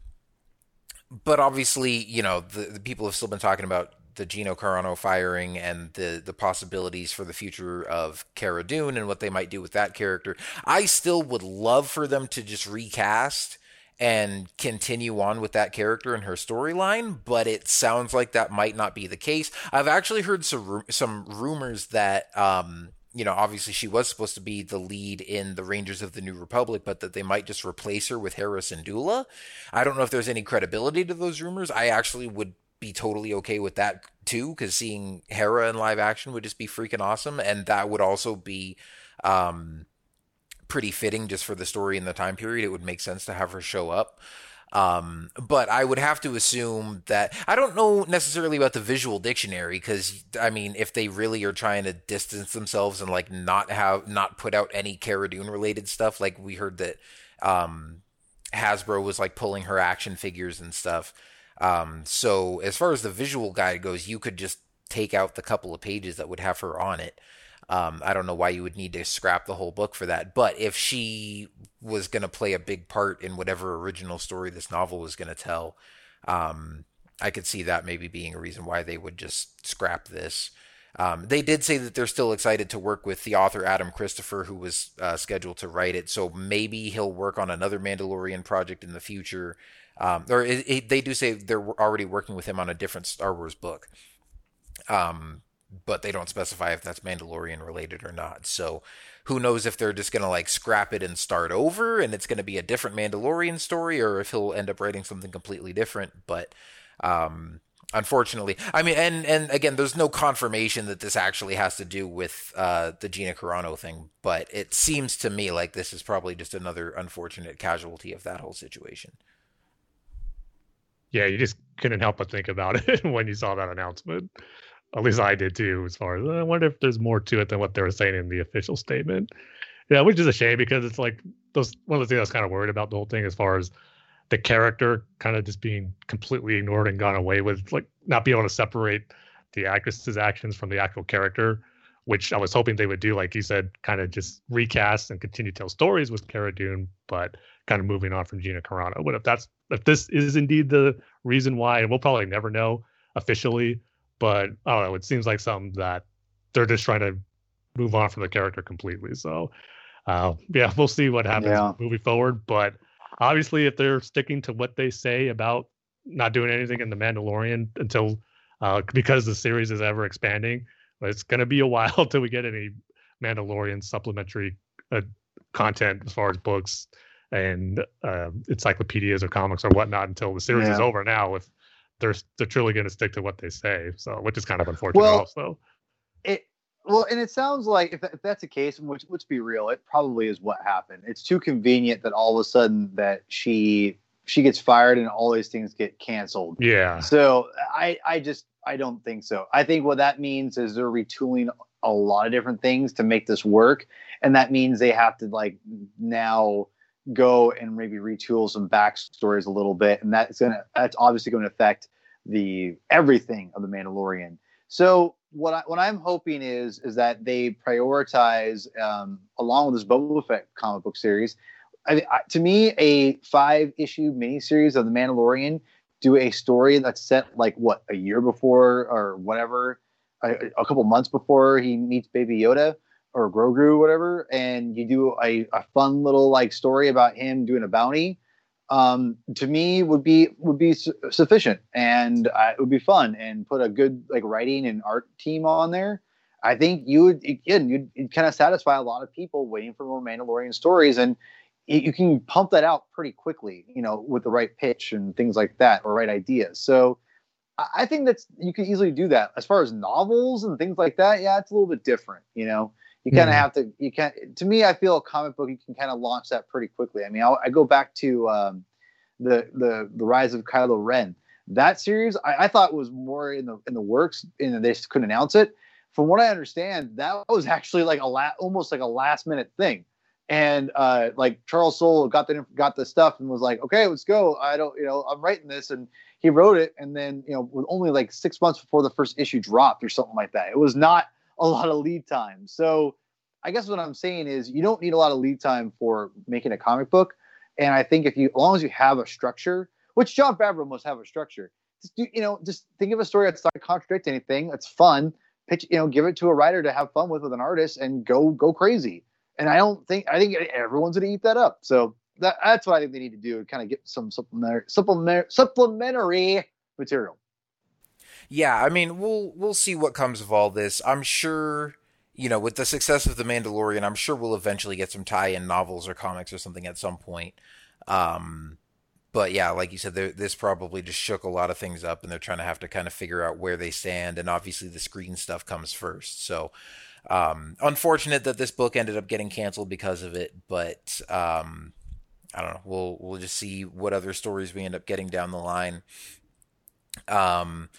but obviously, you know, the, the people have still been talking about the Gina Carano firing and the the possibilities for the future of Cara Dune and what they might do with that character. I still would love for them to just recast and continue on with that character and her storyline, but it sounds like that might not be the case. I've actually heard some some rumors that um, you know, obviously she was supposed to be the lead in the Rangers of the New Republic, but that they might just replace her with Hera Syndulla. I don't know if there's any credibility to those rumors. I actually would be totally okay with that too, because seeing Hera in live action would just be freaking awesome, and that would also be um, pretty fitting just for the story and the time period. It would make sense to have her show up. Um, but I would have to assume that I don't know necessarily about the visual dictionary because I mean, if they really are trying to distance themselves and like not have not put out any Cara Dune related stuff, like we heard that um, Hasbro was like pulling her action figures and stuff. Um, so as far as the visual guide goes, you could just take out the couple of pages that would have her on it. Um, I don't know why you would need to scrap the whole book for that. But if she was going to play a big part in whatever original story this novel was going to tell, um, I could see that maybe being a reason why they would just scrap this. Um, they did say that they're still excited to work with the author Adam Christopher, who was uh, scheduled to write it. So maybe he'll work on another Mandalorian project in the future. Um, or it, it, they do say they're already working with him on a different Star Wars book. Um, but they don't specify if that's Mandalorian related or not. So who knows if they're just going to like scrap it and start over and it's going to be a different Mandalorian story or if he'll end up writing something completely different. But, um, unfortunately, I mean, and, and again, there's no confirmation that this actually has to do with, uh, the Gina Carano thing, but it seems to me like this is probably just another unfortunate casualty of that whole situation. Yeah, you just couldn't help but think about it when you saw that announcement. At least I did too. As far as I wonder if there's more to it than what they were saying in the official statement. Yeah, which is a shame because it's like those one of the things I was kind of worried about the whole thing as far as the character kind of just being completely ignored and gone away with, like not being able to separate the actress's actions from the actual character, which I was hoping they would do, like you said, kind of just recast and continue to tell stories with Cara Dune, but kind of moving on from Gina Carano. But if that's if this is indeed the reason why, and we'll probably never know officially, but I don't know. It seems like something that they're just trying to move on from the character completely. So, uh, yeah, we'll see what happens yeah. moving forward. But obviously, if they're sticking to what they say about not doing anything in the Mandalorian until uh, because the series is ever expanding, it's going to be a while till we get any Mandalorian supplementary uh, content as far as books and uh, encyclopedias or comics or whatnot until the series yeah. is over. Now, if they're they're truly going to stick to what they say. So, which is kind of unfortunate. Well, also, it well, and it sounds like if, that, if that's the case, which let's be real, it probably is what happened. It's too convenient that all of a sudden that she she gets fired and all these things get canceled. Yeah. So I I just I don't think so. I think what that means is they're retooling a lot of different things to make this work, and that means they have to like now go and maybe retool some backstories a little bit, and that's gonna that's obviously going to affect the everything of the Mandalorian. So what I what I'm hoping is is that they prioritize um, along with this Boba Fett comic book series. I, I, to me, a five issue miniseries of the Mandalorian do a story that's set like what a year before or whatever, a, a couple months before he meets Baby Yoda or Grogu, whatever, and you do a, a fun little like story about him doing a bounty, um, to me would be would be su- sufficient, and uh, it would be fun, and put a good like writing and art team on there. I think you would again you'd, you'd kind of satisfy a lot of people waiting for more Mandalorian stories, and it, you can pump that out pretty quickly, you know, with the right pitch and things like that, or right ideas. So. I think that's you can easily do that. As far as novels and things like that, yeah, it's a little bit different, you know you kind of mm. have to you can't. to me i feel a comic book you can kind of launch that pretty quickly i mean I'll, i go back to um, the the the rise of kylo ren that series I, I, thought was more in the in the works and they just couldn't announce it from what i understand that was actually like a la- almost like a last minute thing and uh, like charles soule got the got the stuff and was like okay let's go i don't you know i'm writing this and he wrote it and then you know with only like six months before the first issue dropped or something like that it was not a lot of lead time. So I guess what I'm saying is you don't need a lot of lead time for making a comic book. And I think if you, as long as you have a structure, which Jon Favreau must have a structure, just do, you know, just think of a story that's not contradict anything. It's fun. Pitch, you know, give it to a writer to have fun with with an artist and go go crazy. And I don't think I think everyone's going to eat that up. So that, that's what I think they need to do. Kind of get some supplementary supplementary supplementary material. Yeah, I mean, we'll we'll see what comes of all this. I'm sure you know, with the success of The Mandalorian, I'm sure we'll eventually get some tie-in novels or comics or something at some point. Um, but yeah, like you said, this probably just shook a lot of things up, and they're trying to have to kind of figure out where they stand. And obviously, the screen stuff comes first. So, um, unfortunate that this book ended up getting canceled because of it. But um, I don't know. We'll we'll just see what other stories we end up getting down the line. Um,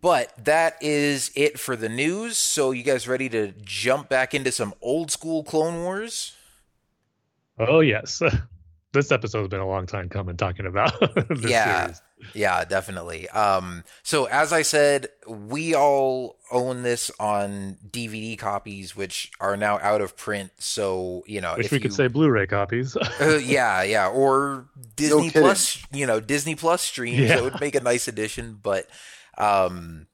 but that is it for the news. So, you guys ready to jump back into some old school Clone Wars? Oh, yes. this episode's been a long time coming talking about yeah, series. Yeah, definitely. Um, so, as I said, we all own this on DVD copies, which are now out of print. So, you know, wish if we you, could say Blu-ray copies. uh, yeah, yeah, or Disney kidding. Plus, you know, Disney Plus streams. Yeah. That would make a nice addition. But, um,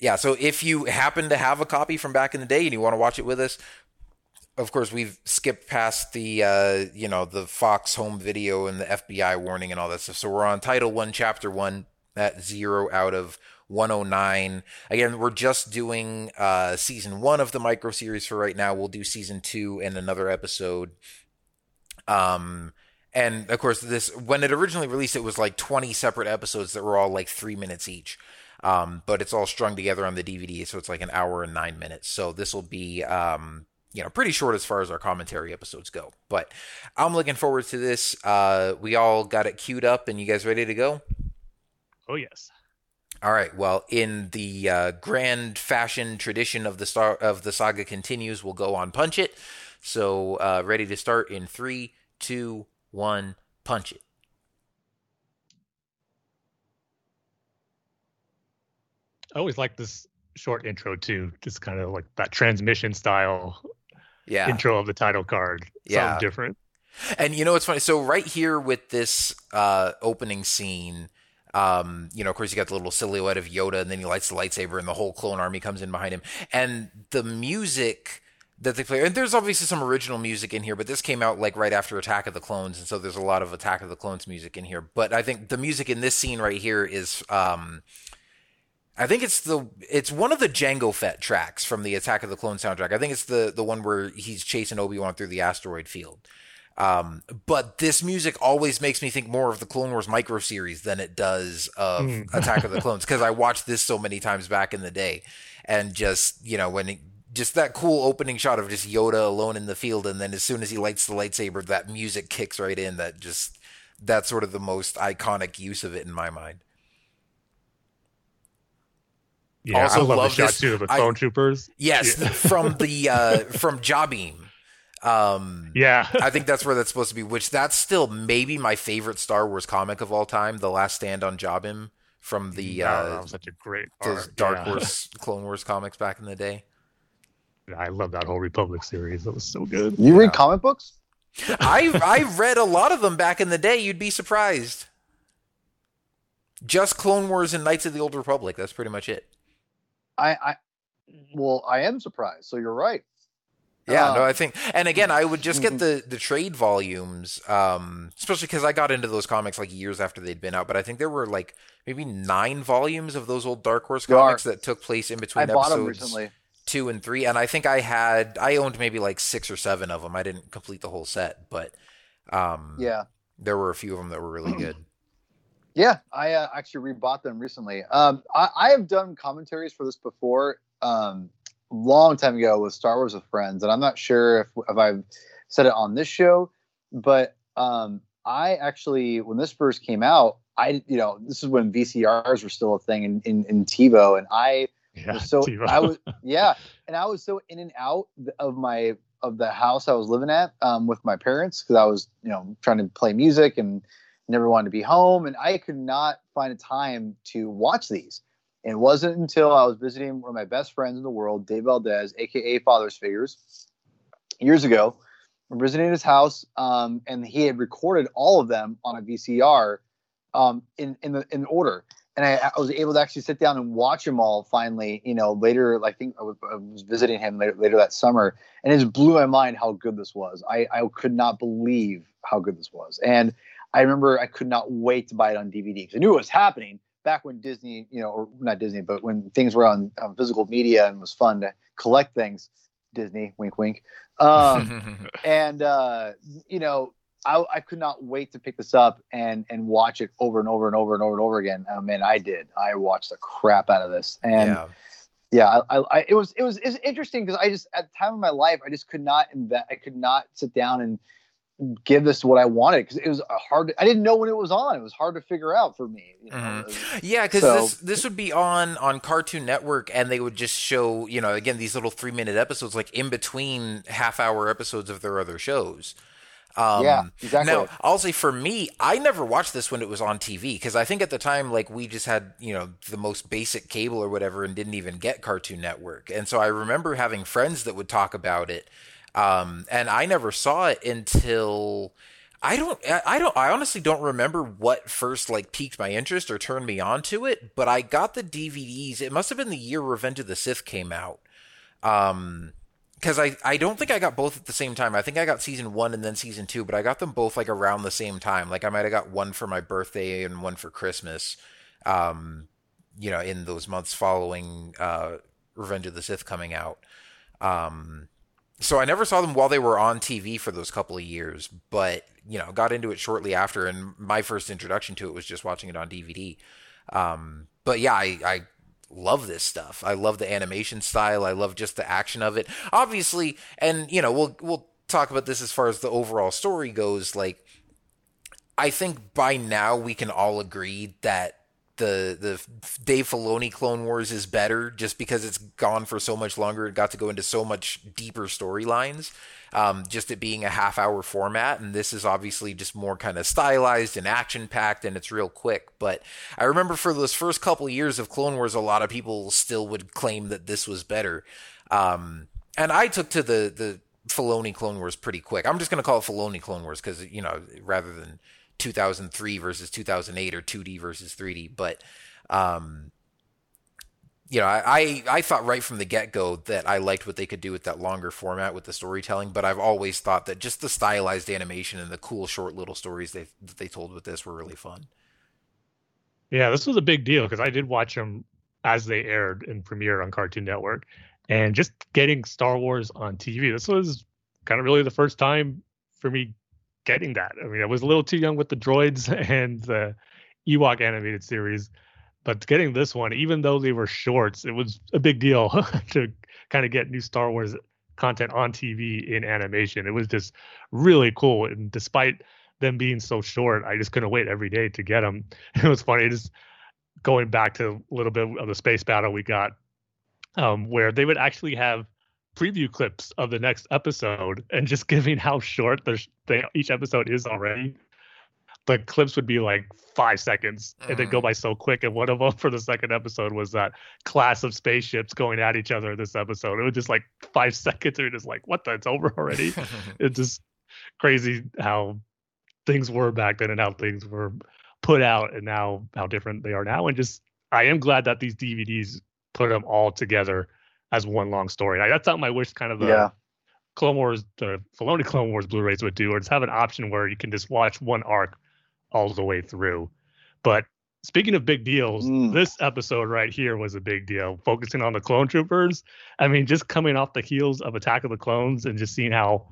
yeah. So if you happen to have a copy from back in the day and you want to watch it with us, of course we've skipped past the uh, you know the Fox home video and the FBI warning and all that stuff. So we're on Title One, Chapter One, at zero out of 109. Again, we're just doing uh, season one of the micro series for right now. We'll do season two and another episode. Um, and of course, this when it originally released, it was like 20 separate episodes that were all like three minutes each. Um, but it's all strung together on the DVD, so it's like an hour and nine minutes. So this will be, um, you know, pretty short as far as our commentary episodes go. But I'm looking forward to this. Uh, we all got it queued up, and you guys ready to go? oh yes. All right. Well, in the uh, grand fashion tradition of the star of the saga continues, we'll go on punch it. So, uh, ready to start in three, two, one, punch it. I always like this short intro too, just kind of like that transmission style Yeah. intro of the title card. Yeah. Something different. And you know what's funny? So right here with this uh, opening scene, um, you know, of course, you got the little silhouette of Yoda, and then he lights the lightsaber, and the whole clone army comes in behind him. And the music that they play, and there's obviously some original music in here, but this came out like right after Attack of the Clones, and so there's a lot of Attack of the Clones music in here. But I think the music in this scene right here is. Um, I think it's the it's one of the Jango Fett tracks from the Attack of the Clone soundtrack. I think it's the the one where he's chasing Obi Wan through the asteroid field. Um, but this music always makes me think more of the Clone Wars micro series than it does of Mm. Attack of the Clones because I watched this so many times back in the day, and just you know when it, just that cool opening shot of just Yoda alone in the field, and then as soon as he lights the lightsaber, that music kicks right in. That just that's sort of the most iconic use of it in my mind. Yeah, Also I love love the shot this- too of the I- clone troopers. Yes, Yeah. from the uh, from Jabiim. Um, Yeah. I think that's where that's supposed to be. Which that's still maybe my favorite Star Wars comic of all time, The Last Stand on Jabiim from the Yeah, that uh, was such a great those art. Dark Yeah. Horse Clone Wars comics back in the day. I love that whole Republic series. That was so good. You Yeah. read comic books? I I read a lot of them back in the day. You'd be surprised. Just Clone Wars and Knights of the Old Republic. That's pretty much it. I, I, well, I am surprised. So you're right. Yeah, no, I think, and again, I would just get Mhm. the the trade volumes, um, especially because I got into those comics like years after they'd been out. But I think there were like maybe nine volumes of those old Dark Horse comics that took place in between bought them episodes two and three, and I think I had I owned maybe like six or seven of them. I didn't complete the whole set, but um, Yeah. there were a few of them that were really good. Yeah, I uh, actually rebought them recently. Um, I, I have done commentaries for this before, um, long time ago with Star Wars with friends, and I'm not sure if, if I've said it on this show, but um, I actually, when this first came out, I, you know, this is when VCRs were still a thing in in, in TiVo, and I Yeah. was so TiVo. I was yeah, and I was so in and out of my of the house I was living at um, with my parents because I was you know trying to play music and never wanted to be home, and I could not find a time to watch these. And it wasn't until I was visiting one of my best friends in the world, Dave Valdez, aka Father's Figures, years ago. We're visiting his house, um, and he had recorded all of them on a VCR um, in in the in order and I, I was able to actually sit down and watch them all finally. You know, later I think I was, I was visiting him later, later that summer, and it just blew my mind how good this was. I, I could not believe how good this was, and I remember I could not wait to buy it on DVD because I knew it was happening back when Disney, you know, or not Disney, but when things were on, on physical media and was fun to collect things. Disney, wink, wink. Um, and uh, you know, I, I could not wait to pick this up and and watch it over and over and over and over and over again. I mean, I did. I watched the crap out of this, and yeah. yeah, I, I it was it was it's interesting because I just at the time of my life I just could not invent. I could not sit down and give this what I wanted because it was a hard. I didn't know when it was on. It was hard to figure out for me. You know? Mhm. Yeah, because So- this this would be on on Cartoon Network, and they would just show you know again these little three minute episodes like in between half hour episodes of their other shows. Um, Yeah, exactly. Now, I'll say for me, I never watched this when it was on TV because I think at the time, like we just had you know the most basic cable or whatever, and didn't even get Cartoon Network. And so I remember having friends that would talk about it, um, and I never saw it until. I don't, I don't, I honestly don't remember what first like piqued my interest or turned me on to it, but I got the DVDs. It must have been the year Revenge of the Sith came out. Um, because I, I don't think I got both at the same time. I think I got season one and then season two, but I got them both like around the same time. Like I might have got one for my birthday and one for Christmas. Um, you know, in those months following uh, Revenge of the Sith coming out. Um, so I never saw them while they were on TV for those couple of years, but you know, got into it shortly after, and my first introduction to it was just watching it on DVD. Um, but yeah, I, I love this stuff. I love the animation style. I love just the action of it. Obviously, and you know, we'll we'll talk about this as far as the overall story goes. Like, I think by now we can all agree that the the Dave Filoni Clone Wars is better just because it's gone for so much longer. It got to go into so much deeper storylines. Um, just it being a half hour format, and this is obviously just more kind of stylized and action packed, and it's real quick. But I remember for those first couple years of Clone Wars, a lot of people still would claim that this was better. Um, and I took to the the Filoni Clone Wars pretty quick. I'm just going to call it Filoni Clone Wars because you know rather than 2003 versus 2008 or 2D versus 3D. But um, you know, I, I thought right from the get go that I liked what they could do with that longer format with the storytelling. But I've always thought that just the stylized animation and the cool short little stories they that they told with this were really fun. Yeah, this was a big deal because I did watch them as they aired in premiere on Cartoon Network, and just getting Star Wars on TV. This was kind of really the first time for me getting that. I mean, I was a little too young with the droids and the Ewok animated series, but getting this one, even though they were shorts, it was a big deal to kind of get new Star Wars content on TV in animation. It was just really cool, and despite them being so short, I just couldn't wait every day to get them. It was funny, just going back to a little bit of the space battle we got, um, where they would actually have preview clips of the next episode and just giving how short the, they, each episode is already. The clips would be like five seconds and they'd go mm. by so quick. And one of them for the second episode was that class of spaceships going at each other this episode. It was just like five seconds. And you're just like, what the? It's over already. it's just crazy how things were back then and how things were put out and now how different they are now. And just, I am glad that these DVDs put them all together as one long story. I, that's something I wish kind of the Yeah. Clone Wars, the Filoni Clone Wars Blu-rays would do, or just have an option where you can just watch one arc all the way through. But speaking of big deals, Mm. this episode right here was a big deal, focusing on the clone troopers. I mean, just coming off the heels of Attack of the Clones and just seeing how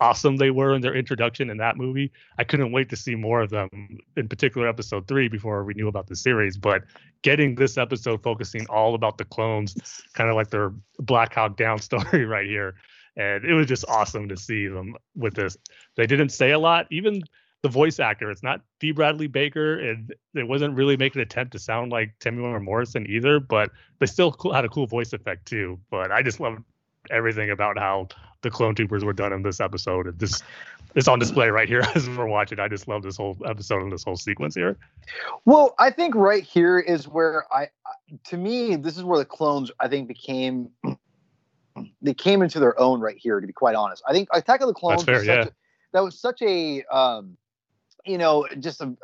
awesome they were in their introduction in that movie. I couldn't wait to see more of them, in particular episode three, before we knew about the series. But getting this episode focusing all about the clones, kind of like their Black Hawk Down story right here. And it was just awesome to see them with this. They didn't say a lot, even the voice actor. It's not D. Bradley Baker, and it wasn't really making an attempt to sound like Temuera Morrison either, but they still had a cool voice effect too. But I just loved everything about how the clone troopers were done in this episode. And this it's on display right here as we're watching. I just love this whole episode and this whole sequence here. Well, I think right here is where I, to me, this is where the clones I think became they came into their own right here. To be quite honest, I think Attack of the Clones fair, was such yeah. a, that was such a um, you know just a.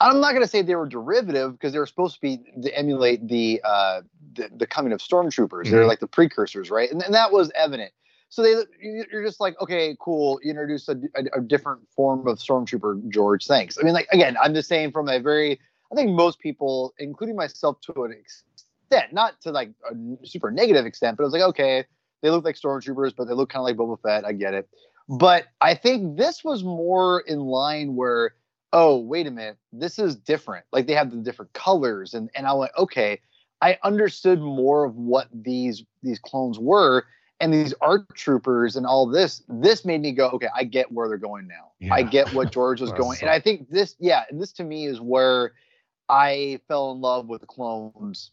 I'm not going to say they were derivative because they were supposed to be to emulate the uh, the, the coming of stormtroopers. They're Mhm. like the precursors, right? And, and that was evident. So they you- you're just like, okay, cool. You introduce a, a, a different form of stormtrooper, George. Thanks. I mean, like again, I'm just saying from a very I think most people, including myself to an extent, not to like a super negative extent, but I was like, okay, they look like stormtroopers, but they look kind of like Boba Fett. I get it, but I think this was more in line where, oh, wait a minute, this is different. Like they have the different colors, and and I went, okay, I understood more of what these these clones were, and these ARC troopers and all this. This made me go, okay, I get where they're going now. Yeah. I get what George was going, and I think this, yeah, this to me is where I fell in love with the clones,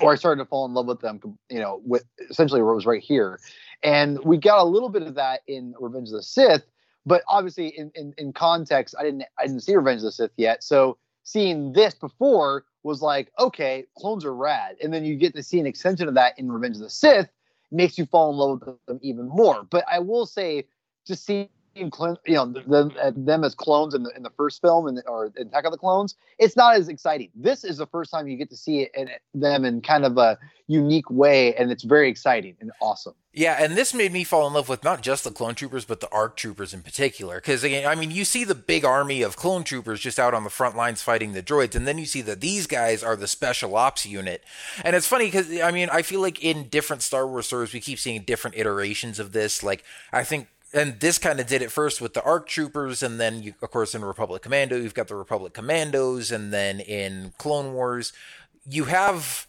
or I started to fall in love with them. You know, with essentially what was right here, and we got a little bit of that in Revenge of the Sith. But obviously, in, in, in context, I didn't I didn't see Revenge of the Sith yet. So seeing this before was like, okay, clones are rad, and then you get to see an extension of that in Revenge of the Sith, makes you fall in love with them even more. But I will say, just seeing clone, you know, them, uh, them as clones in the, in the first film or Attack of the Clones, it's not as exciting. This is the first time you get to see it them in kind of a unique way, and it's very exciting and awesome. Yeah, and this made me fall in love with not just the clone troopers, but the ARC troopers in particular. Because again, I mean, you see the big army of clone troopers just out on the front lines fighting the droids, and then you see that these guys are the special ops unit. And it's funny because I mean, I feel like in different Star Wars stories, we keep seeing different iterations of this. Like I think. And this kind of did it first with the ARC troopers, and then, you, of course, in Republic Commando, you've got the Republic Commandos, and then in Clone Wars, you have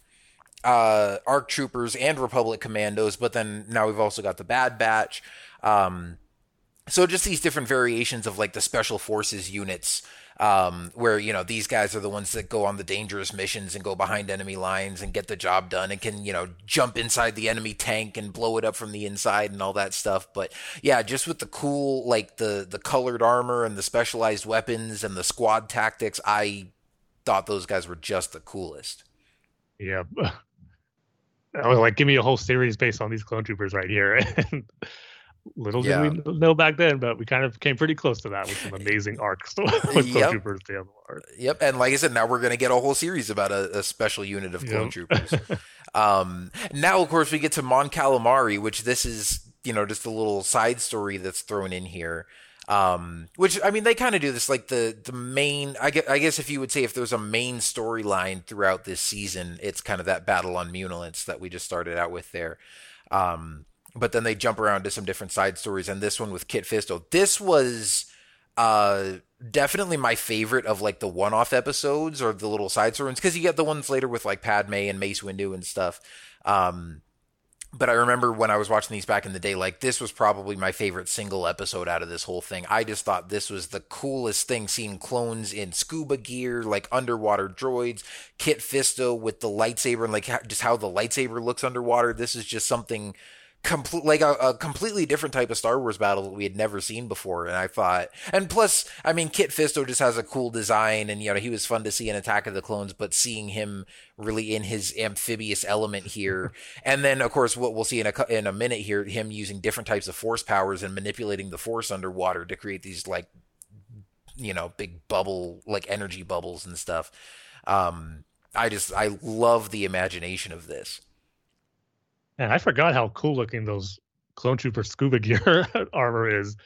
uh, ARC troopers and Republic commandos, but then now we've also got the Bad Batch. Um, so just these different variations of like the special forces units, um, where you know these guys are the ones that go on the dangerous missions and go behind enemy lines and get the job done and can you know jump inside the enemy tank and blow it up from the inside and all that stuff. But yeah, just with the cool like the the colored armor and the specialized weapons and the squad tactics, I thought those guys were just the coolest. Yeah. I was like, give me a whole series based on these clone troopers right here. Little Yeah. did we know back then, but we kind of came pretty close to that with some amazing arcs with clone Yep. troopers. The other art. Yep, and like I said, now we're going to get a whole series about a, a special unit of clone Yep. troopers. um, now, of course, we get to Mon Calamari, which this is you know just a little side story that's thrown in here. Um, which I mean, they kind of do this like the the main. I guess, I guess if you would say if there's a main storyline throughout this season, it's kind of that battle on Muunilinst that we just started out with there. Um, but then they jump around to some different side stories, and this one with Kit Fisto. This was uh definitely my favorite of like the one-off episodes or the little side stories because you get the ones later with like Padme and Mace Windu and stuff. Um, but I remember when I was watching these back in the day, like this was probably my favorite single episode out of this whole thing. I just thought this was the coolest thing, seeing clones in scuba gear, like underwater droids, Kit Fisto with the lightsaber, and like just how the lightsaber looks underwater. This is just something complete like a, a completely different type of Star Wars battle that we had never seen before. And I thought, and plus, I mean, Kit Fisto just has a cool design, and you know, he was fun to see in Attack of the Clones. But seeing him really in his amphibious element here, and then of course, what we'll see in a in a minute here, him using different types of Force powers and manipulating the Force underwater to create these like, you know, big bubble like energy bubbles and stuff. Um, I just I love the imagination of this. And I forgot how cool looking those clone trooper scuba gear armor is.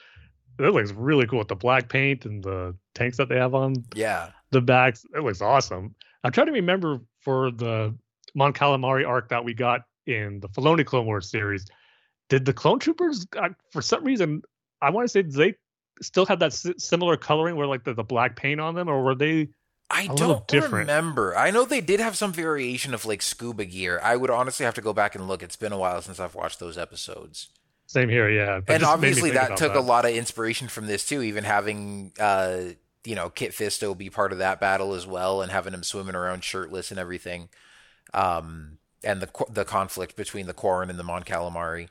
It looks really cool with the black paint and the tanks that they have on Yeah. the backs. It looks awesome. I'm trying to remember for the Mon Calamari arc that we got in the Filoni Clone Wars series. Did the clone troopers, uh, for some reason, I want to say, did they still have that si- similar coloring where like the, the black paint on them, or were they? I don't remember. I know they did have some variation of like scuba gear. I would honestly have to go back and look. It's been a while since I've watched those episodes. Same here, yeah. But and just made me obviously that took a lot of inspiration from this too, even having uh you know, Kit Fisto be part of that battle as well and having him swimming around shirtless and everything. Um and the the conflict between the Quarren and the Mon Calamari.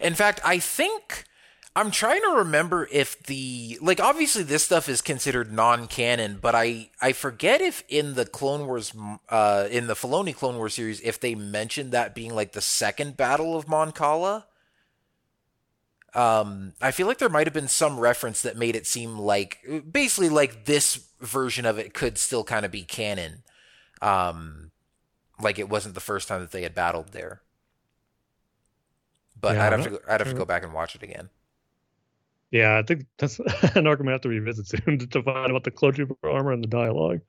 In fact, I think I'm trying to remember if the like obviously this stuff is considered non-canon, but I I forget if in the Clone Wars uh in the Filoni Clone Wars series if they mentioned that being like the second battle of Mon Cala. Um I feel like there might have been some reference that made it seem like basically like this version of it could still kind of be canon. Um like it wasn't the first time that they had battled there. But Yeah, I'd have to I'd have to go back and watch it again. Yeah, I think that's an arc gonna have to revisit soon to find about the trooper armor and the dialogue.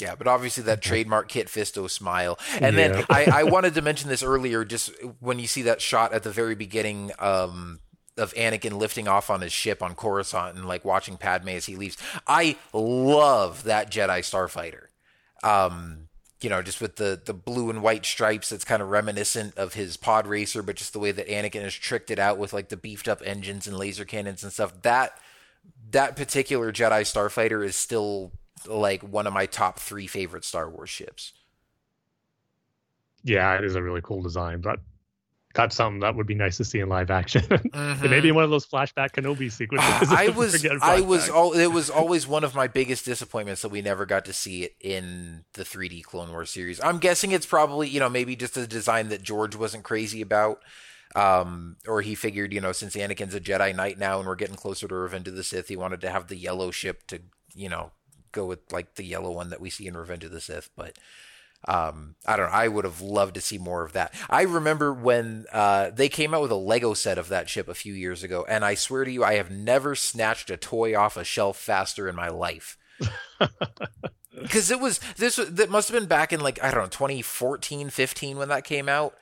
Yeah, but obviously that trademark Kit Fisto smile. And yeah. then I, I, wanted to mention this earlier, just when you see that shot at the very beginning um, of Anakin lifting off on his ship on Coruscant and like watching Padme as he leaves. I love that Jedi starfighter. Um, you know, just with the the blue and white stripes that's kind of reminiscent of his pod racer, but just the way that Anakin has tricked it out with like the beefed up engines and laser cannons and stuff. That that particular Jedi starfighter is still like one of my top three favorite Star Wars ships. Yeah, it is a really cool design, but that's something that would be nice to see in live action. Mm-hmm. maybe one of those flashback Kenobi sequences. I was, I was, all, it was always one of my biggest disappointments that we never got to see it in the 3D Clone Wars series. I'm guessing it's probably, you know, maybe just a design that George wasn't crazy about. Um, or he figured, you know, since Anakin's a Jedi Knight now and we're getting closer to Revenge of the Sith, he wanted to have the yellow ship to, you know, go with like the yellow one that we see in Revenge of the Sith. But um, I don't know. I would have loved to see more of that. I remember when uh, they came out with a Lego set of that ship a few years ago, and I swear to you, I have never snatched a toy off a shelf faster in my life. Because it was this that must have been back in like I don't know 2014, 15 when that came out.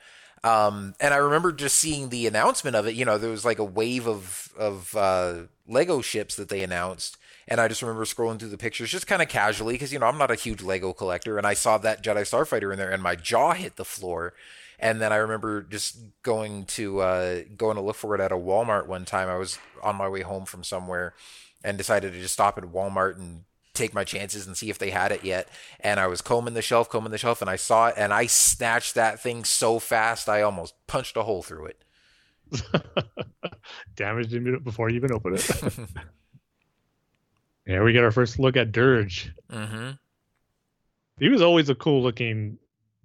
Um, and I remember just seeing the announcement of it. You know, there was like a wave of of uh, Lego ships that they announced, and I just remember scrolling through the pictures just kind of casually because, you know, I'm not a huge Lego collector. And I saw that Jedi Starfighter in there and my jaw hit the floor. And then I remember just going to uh, going to look for it at a Walmart one time. I was on my way home from somewhere and decided to just stop at Walmart and take my chances and see if they had it yet. And I was combing the shelf, combing the shelf, and I saw it, and I snatched that thing so fast I almost punched a hole through it. Damaged it before you even opened it. Yeah, we get our first look at Dirge. Mm-hmm. He was always a cool looking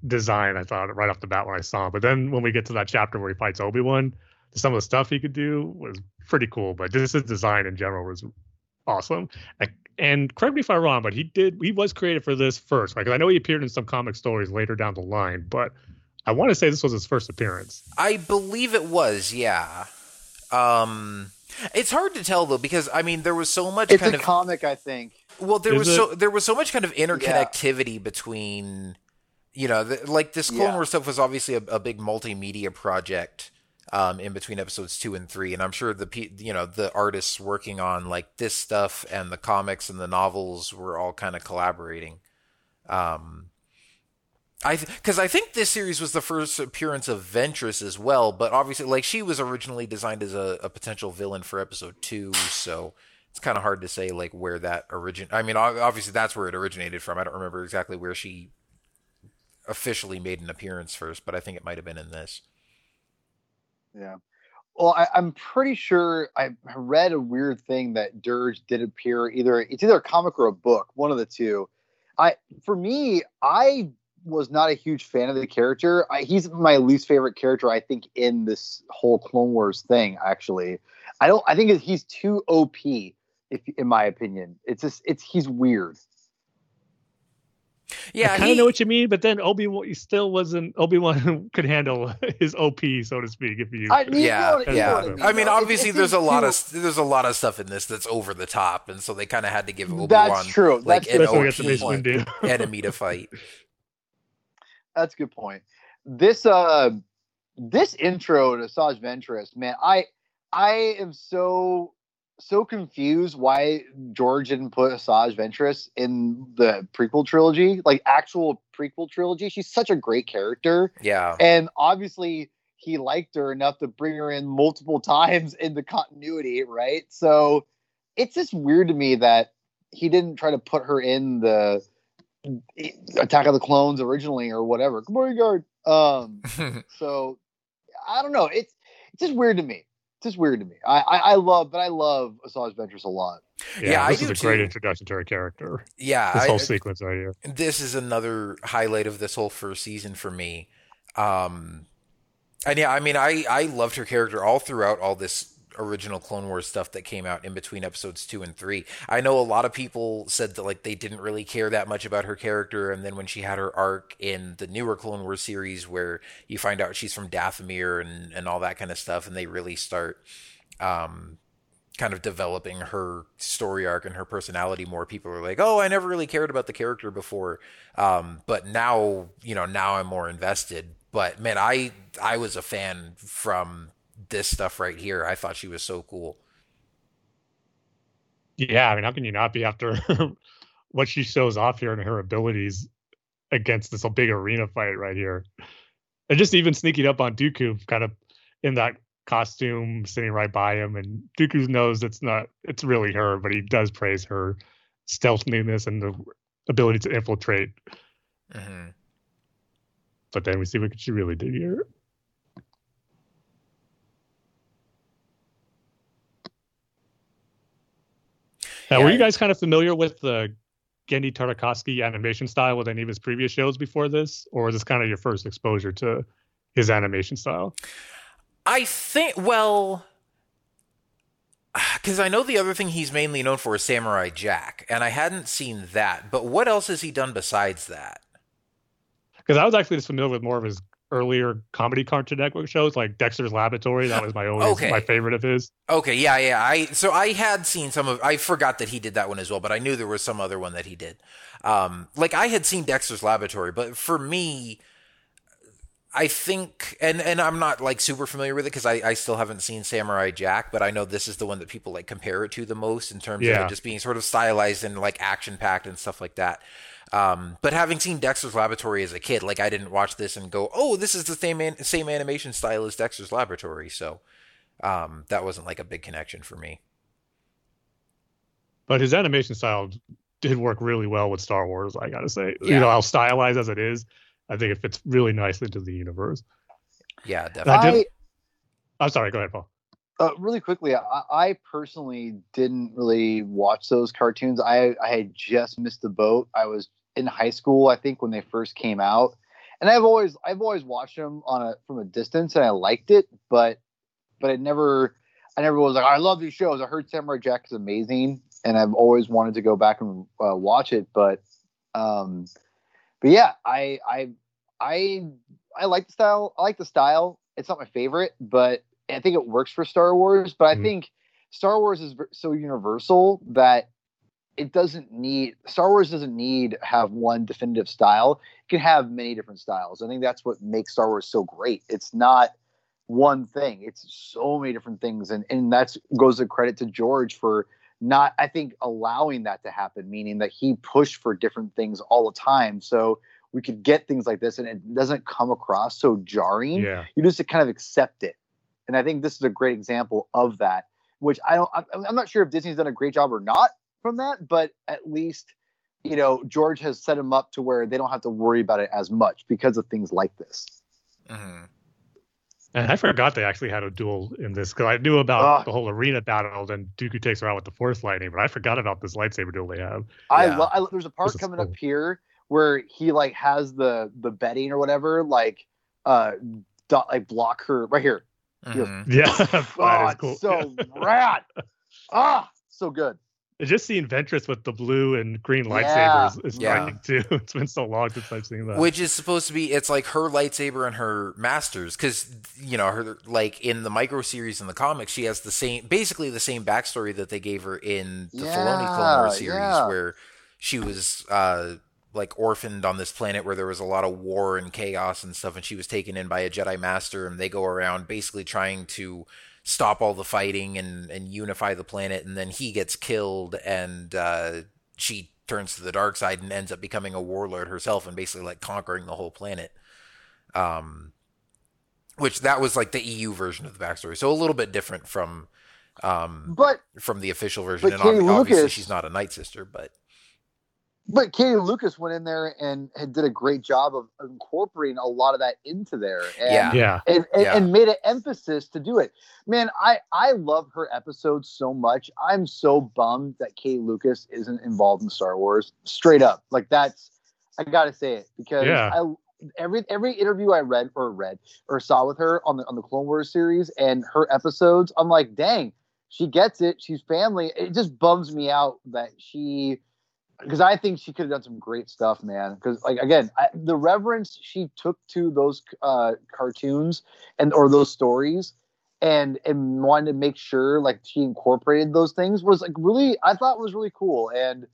design, I thought, right off the bat when I saw him. But then when we get to that chapter where he fights Obi Wan, some of the stuff he could do was pretty cool. But just his design in general was awesome. And correct me if I'm wrong, but he did he was created for this first. Like I know he appeared in some comic stories later down the line, but I want to say this was his first appearance. I believe it was, yeah. Um it's hard to tell though because I mean there was so much it's kind a of comic I think. Well, there Is was it? so there was so much kind of interconnectivity yeah. between you know the, like this Clone yeah. Wars stuff was obviously a, a big multimedia project um, in between episodes two and three, and I'm sure the you know the artists working on like this stuff and the comics and the novels were all kind of collaborating. Um, I because th- I think this series was the first appearance of Ventress as well, but obviously, like she was originally designed as a, a potential villain for episode two, so it's kind of hard to say like where that origin. I mean, obviously that's where it originated from. I don't remember exactly where she officially made an appearance first, but I think it might have been in this. Yeah. Well, I, am pretty sure I read a weird thing that Dirge did appear either it's either a comic or a book, one of the two. I for me, I was not a huge fan of the character. I, he's my least favorite character, I think, in this whole Clone Wars thing. Actually, I don't. I think he's too OP, if in my opinion. It's just it's he's weird. Yeah, I kind of know what you mean, but then Obi Wan still wasn't Obi Wan could handle his OP, so to speak. If you, I, you yeah, yeah. I mean, I mean obviously, there's a lot of there's a lot of stuff in this that's over the top, and so they kind of had to give Obi Wan that's true. like that's an OP enemy to fight. That's a good point. This uh this intro to Asajj Ventress, man, I I am so so confused why George didn't put Asajj Ventress in the prequel trilogy, like actual prequel trilogy. She's such a great character. Yeah. And obviously he liked her enough to bring her in multiple times in the continuity, right? So it's just weird to me that he didn't try to put her in the Attack of the Clones originally or whatever. Bodyguard. Um, so I don't know. It's it's just weird to me. It's just weird to me. I I, I love, but I love Asajj Ventress a lot. Yeah, yeah this is a too. great introduction to her character. Yeah, this I, whole sequence right here. This is another highlight of this whole first season for me. Um, and yeah, I mean, I I loved her character all throughout all this original Clone Wars stuff that came out in between episodes two and three. I know a lot of people said that like they didn't really care that much about her character, and then when she had her arc in the newer Clone Wars series, where you find out she's from Dathomir and and all that kind of stuff, and they really start. Um, kind of developing her story arc and her personality more. People are like, "Oh, I never really cared about the character before," um, but now, you know, now I'm more invested. But man, I I was a fan from this stuff right here. I thought she was so cool. Yeah, I mean, how can you not be after what she shows off here and her abilities against this big arena fight right here? And just even sneaking up on Dooku, kind of in that costume, sitting right by him, and Dooku knows it's not, it's really her, but he does praise her stealthiness and the ability to infiltrate. Mm-hmm. But then we see what she really did here. Now, Yeah, were you guys kind of familiar with the Genndy Tartakovsky animation style with any of his previous shows before this, or was this kind of your first exposure to his animation style? I think, well, because I know the other thing he's mainly known for is Samurai Jack, and I hadn't seen that. But what else has he done besides that? Because I was actually just familiar with more of his earlier comedy Cartoon Network shows, like Dexter's Laboratory. That was my always Okay. my favorite of his. Okay, yeah, yeah. I so I had seen some of. I forgot that he did that one as well, but I knew there was some other one that he did. Um, like I had seen Dexter's Laboratory, but for me, I think, and and I'm not like super familiar with it because I I still haven't seen Samurai Jack, but I know this is the one that people like compare it to the most in terms of Yeah. it just being sort of stylized and like action packed and stuff like that. Um, but having seen Dexter's Laboratory as a kid, like I didn't watch this and go, "Oh, this is the same an- same animation style as Dexter's Laboratory." So um, that wasn't like a big connection for me. But his animation style did work really well with Star Wars. I gotta say, Yeah. you know, how stylized as it is, I think it fits really nicely into the universe. Yeah, definitely. I definitely. did- I'm sorry. Go ahead, Paul. Uh, really quickly, I, I personally didn't really watch those cartoons. I, I had just missed the boat. I was in high school, I think, when they first came out, and I've always I've always watched them on a from a distance, and I liked it, but but it never I never was like I love these shows. I heard Samurai Jack is amazing, and I've always wanted to go back and uh, watch it, but um, but yeah, I I I I like the style. I like the style. It's not my favorite, but I think it works for Star Wars. But I Mhm. think Star Wars is so universal that it doesn't need Star Wars doesn't need have one definitive style. It can have many different styles. I think that's what makes Star Wars so great. It's not one thing. It's so many different things, and and that's goes to credit to George for not I think allowing that to happen, meaning that he pushed for different things all the time. So we could get things like this, and it doesn't come across so jarring Yeah. you just kind of accept it and i think this is a great example of that which i don't i'm, I'm not sure if disney's done a great job or not from that but at least you know george has set him up to where they don't have to worry about it as much because of things like this hmm And I forgot they actually had a duel in this because I knew about Ugh. the whole arena battle. Then Dooku takes her out with the Force lightning, but I forgot about this lightsaber duel they have. I, Yeah. lo- I there's a part This coming cool. up here where he like has the the bedding or whatever like uh dot like block her right here hmm Yeah, that oh is cool. it's so rad ah so good It's just seeing Ventress with the blue and green Yeah. lightsabers is Yeah. striking too. It's been so long since I've seen that. Which is supposed to be it's like her lightsaber and her master's because you know her like in the micro series in the comics she has the same basically the same backstory that they gave her in the Filoni Clone Wars series yeah. where she was uh like orphaned on this planet where there was a lot of war and chaos and stuff and she was taken in by a Jedi master and they go around basically trying to stop all the fighting and and unify the planet and then he gets killed and uh she turns to the dark side and ends up becoming a warlord herself and basically like conquering the whole planet. Um, which that was like the EU version of the backstory, so a little bit different from um but from the official version. And ob- obviously, Lucas- she's not a night sister, but but Katie Lucas went in there and, and did a great job of incorporating a lot of that into there. And, Yeah. yeah, and, and, Yeah. and made an emphasis to do it. Man, I I love her episodes so much. I'm so bummed that Kate Lucas isn't involved in Star Wars. Straight up, like that's I gotta say it because Yeah. I every every interview I read or read or saw with her on the on the Clone Wars series and her episodes, I'm like, dang, she gets it. She's family. It just bums me out that she because I think she could have done some great stuff, man. Because like again, I, the reverence she took to those uh, cartoons and or those stories and and wanted to make sure like she incorporated those things was like really I thought was really cool and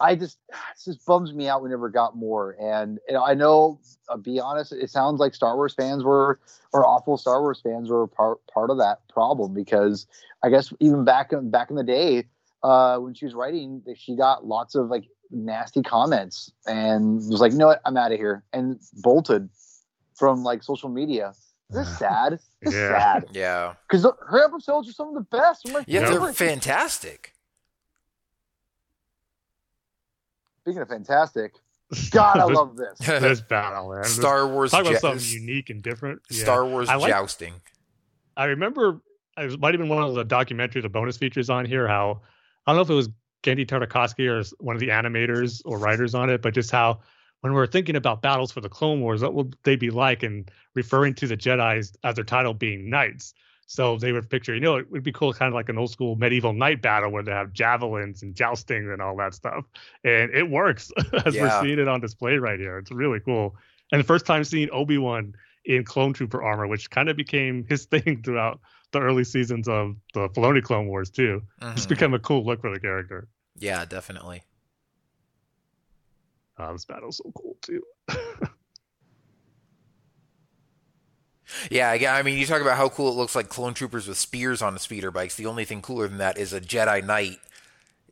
I just just bums me out we never got more and you know, I know I'll be honest it sounds like Star Wars fans were or awful Star Wars fans were part part of that problem because I guess even back in back in the day uh, when she was writing she got lots of like nasty comments and was like you know what I'm out of here and bolted from like social media this is sad. This is Yeah. sad. Yeah. Because her episodes are some of the best. Like, Yeah, Yeah. they're favorite. fantastic. Speaking of fantastic, God, I love this. this battle, man. Star Wars Talk about jou- something unique and different. Yeah. Star Wars I like- jousting. I remember it might have been one of the documentaries or bonus features on here. How I don't know if it was Genndy Tartakovsky or one of the animators or writers on it, but just how when we're thinking about battles for the Clone Wars, what would they be like? And referring to the Jedi's as their title being knights. So they would picture, you know, it would be cool, kind of like an old school medieval knight battle where they have javelins and jousting and all that stuff. And it works as Yeah. we're seeing it on display right here. It's really cool. And the first time seeing Obi Wan in clone trooper armor, which kind of became his thing throughout the early seasons of the Filoni Clone Wars too. It's Mhm. become a cool look for the character. Yeah, definitely. Uh, this battle's so cool too. Yeah, I, I mean, you talk about how cool it looks like clone troopers with spears on a speeder bikes. The only thing cooler than that is a Jedi Knight.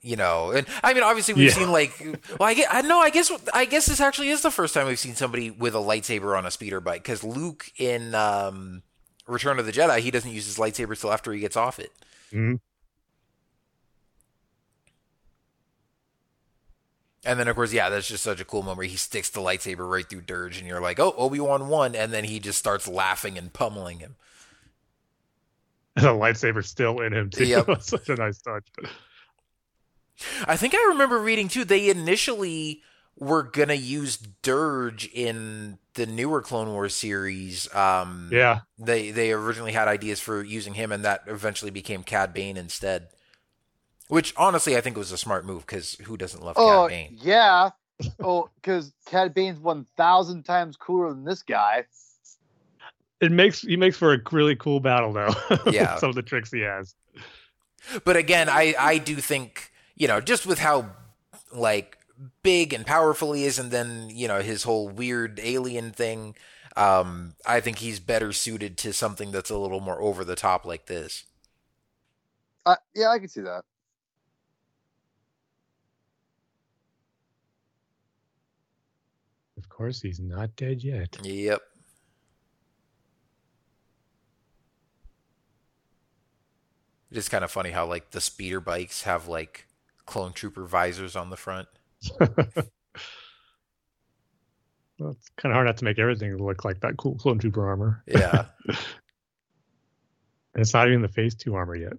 You know, and I mean, obviously we've Yeah. seen like, well, I get, I know, I guess, I guess this actually is the first time we've seen somebody with a lightsaber on a speeder bike because Luke in um, Return of the Jedi, he doesn't use his lightsaber till after he gets off it. Mhm. And then, of course, yeah, that's just such a cool moment where he sticks the lightsaber right through Dirge, and you're like, oh, Obi Wan won, and then he just starts laughing and pummeling him. And the lightsaber's still in him too. Yep. Such a nice touch. I think I remember reading too. They initially were gonna use Dirge in the newer Clone Wars series. Um, Yeah. they they originally had ideas for using him, and that eventually became Cad Bane instead. Which honestly, I think was a smart move because who doesn't love Oh, Cad Bane? yeah. Oh, because Cad Bane's 1,000 times cooler than this guy. It makes he makes for a really cool battle though. Yeah. Some of the tricks he has. But again, I I do think you know just with how like big and powerful he is, and then you know his whole weird alien thing. Um, I think he's better suited to something that's a little more over the top like this. Uh, yeah, I can see that. Of course, he's not dead yet. Yep. It is kind of funny how like the speeder bikes have like clone trooper visors on the front. Well, it's kind of hard not to make everything look like that cool clone trooper armor. Yeah. And it's not even the phase two armor yet.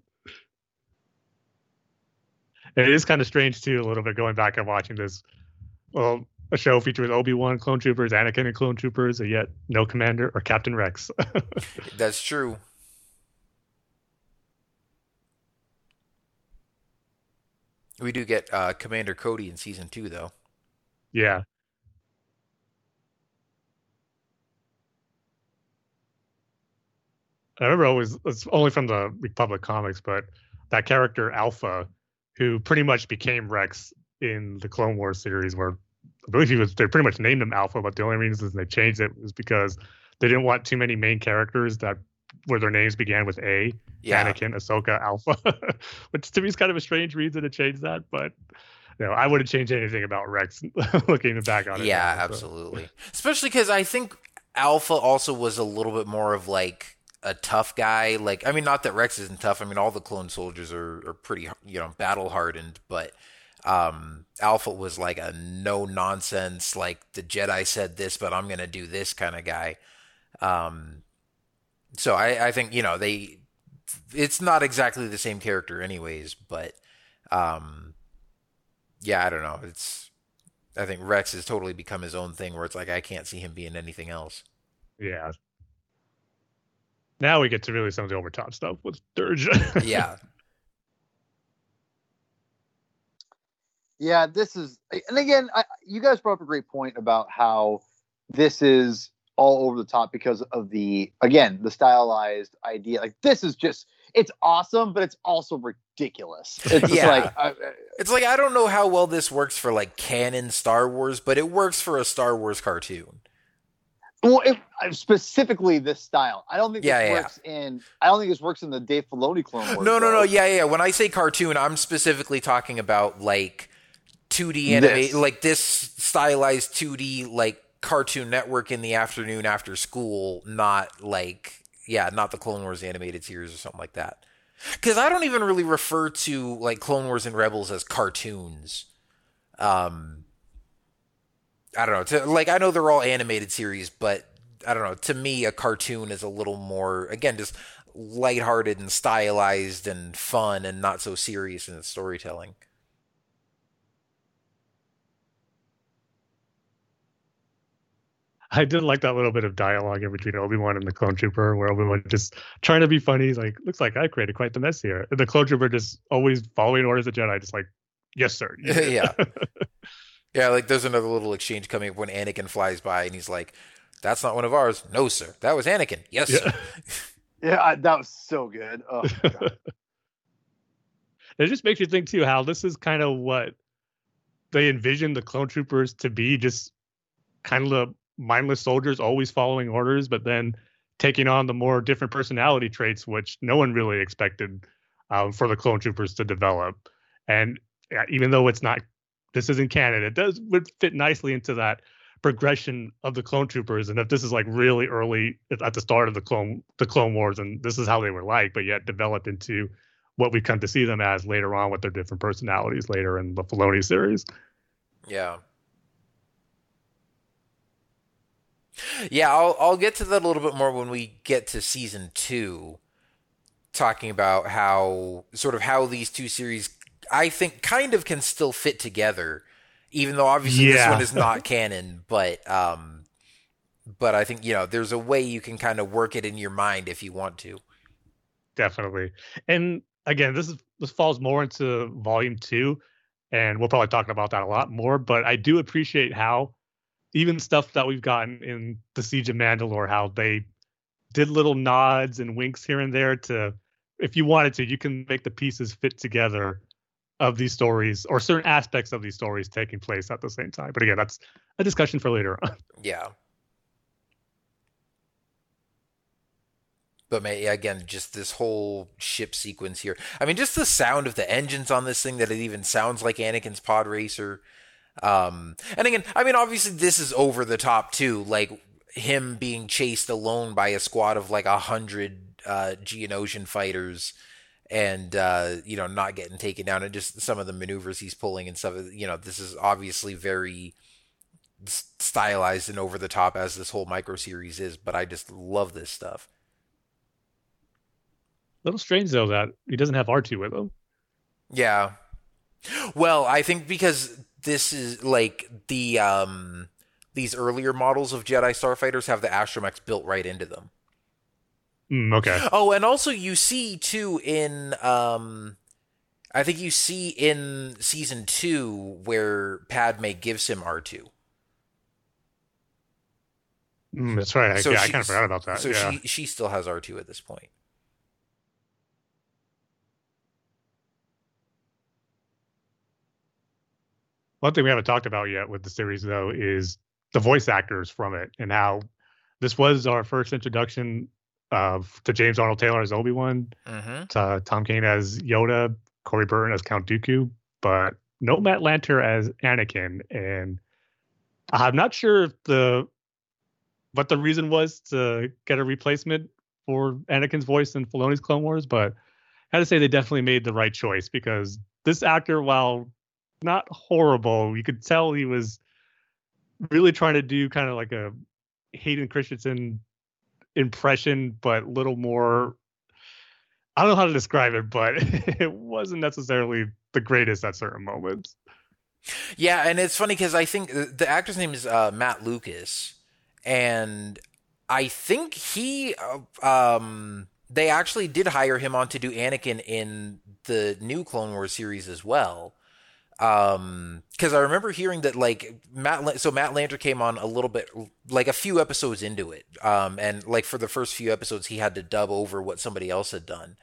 And it is kind of strange too, a little bit going back and watching this. Well, a show featuring Obi Wan clone troopers, Anakin and clone troopers, and yet no commander or Captain Rex. That's true. We do get uh, Commander Cody in season two, though. yeah. I remember always it's only from the Republic comics, but that character Alpha, who pretty much became Rex in the Clone Wars series, where I believe he was they pretty much named him Alpha, but the only reason they changed it was because they didn't want too many main characters that where their names began with A. Yeah. Anakin, Ahsoka, Alpha, which to me is kind of a strange reason to change that, but you know, I wouldn't change anything about Rex looking back on it. Yeah, now, so. absolutely. Especially because I think Alpha also was a little bit more of like a tough guy. Like, I mean, not that Rex isn't tough. I mean, all the clone soldiers are, are pretty, you know, battle hardened, but um, Alpha was like a no nonsense, like the Jedi said this, but I'm going to do this kind of guy. Um, so I, I think, you know, they, it's not exactly the same character anyways, but, um, yeah, I don't know. It's, I think Rex has totally become his own thing where it's like I can't see him being anything else. Yeah. Now we get to really some of the overtop stuff with Dirge. Yeah. Yeah, this is, and again, I, you guys brought up a great point about how this is all over the top because of the again the stylized idea. Like this is just it's awesome, but it's also ridiculous. It's Yeah. like I, It's like I don't know how well this works for like canon Star Wars, but it works for a Star Wars cartoon. well, it, uh, specifically this style. I don't think Yeah, this yeah. works in. I don't think this works in the Dave Filoni Clone Wars. No, no, though. no. Yeah, yeah. When I say cartoon, I'm specifically talking about like 2D This. like this stylized 2D like Cartoon Network in the afternoon after school, not like yeah, not the Clone Wars animated series or something like that. Because I don't even really refer to like Clone Wars and Rebels as cartoons. Um, I don't know. To, like I know they're all animated series, but I don't know. To me, a cartoon is a little more again just lighthearted and stylized and fun and not so serious in its storytelling. I did like that little bit of dialogue in between Obi Wan and the Clone Trooper, where Obi Wan just trying to be funny. He's like, "Looks like I created quite the mess here." And the Clone Trooper just always following orders of Jedi, just like, "Yes, sir." you yeah. Yeah, like there's another little exchange coming up when Anakin flies by and he's like, That's not one of ours. No, sir. That was Anakin. Yes, Yeah. sir. Yeah, I- that was so good. Oh, God. it just makes you think too how this is kind of what they envisioned the clone troopers to be just kind of the mindless soldiers always following orders but then taking on the more different personality traits which no one really expected um, for the clone troopers to develop and even though it's not this isn't canon it does would fit nicely into that progression of the clone troopers and if this is like really early at the start of the clone the clone wars and this is how they were like but yet developed into what we come to see them as later on with their different personalities later in the Filoni series. Yeah. Yeah, I'll I'll get to that a little bit more when we get to season two, talking about how sort of how these two series I think kind of can still fit together, even though obviously this one is not canon, but um but I think, you know, there's a way you can kind of work it in your mind if you want to. Definitely. And again, this is this falls more into volume two, and we'll probably talk about that a lot more. But I do appreciate how even stuff that we've gotten in the Siege of Mandalore, how they did little nods and winks here and there to if you wanted to, you can make the pieces fit together of these stories or certain aspects of these stories taking place at the same time. But again, that's a discussion for later on. Yeah. But again, just this whole ship sequence here. I mean, just the sound of the engines on this thing that it even sounds like Anakin's pod racer. Um, and again, I mean, obviously this is over the top too, like him being chased alone by a squad of like a hundred uh, Geonosian fighters, and uh, you know not getting taken down, and just some of the maneuvers he's pulling and stuff. You know, this is obviously very stylized and over the top as this whole micro series is, but I just love this stuff. little strange though that he doesn't have R2 with him. Yeah. Well, I think because this is like the um these earlier models of Jedi starfighters have the astromechs built right into them. Mm, okay. Oh, and also you see too in um I think you see in season 2 where Padme gives him R2. Mm, that's right. I, So yeah, I kind of forgot about that. So yeah. she she still has R2 at this point. One thing we haven't talked about yet with the series, though, is the voice actors from it and how this was our first introduction of to James Arnold Taylor as Obi Wan, Mhm. to Tom Kane as Yoda, Corey Burton as Count Dooku, but no Matt Lanter as Anakin. And I'm not sure if the what the reason was to get a replacement for Anakin's voice in Filoni's Clone Wars, but I had to say they definitely made the right choice because this actor, while not horrible, you could tell he was really trying to do kind of like a Hayden Christensen impression, but little more. I don't know how to describe it, but it wasn't necessarily the greatest at certain moments. Yeah, and it's funny because I think the actor's name is uh, Mat Lucas, and I think he, uh, um, they actually did hire him on to do Anakin in the new Clone Wars series as well. Um, because I remember hearing that like Matt, so Matt Lanter came on a little bit, like a few episodes into it. Um, and like for the first few episodes, he had to dub over what somebody else had done.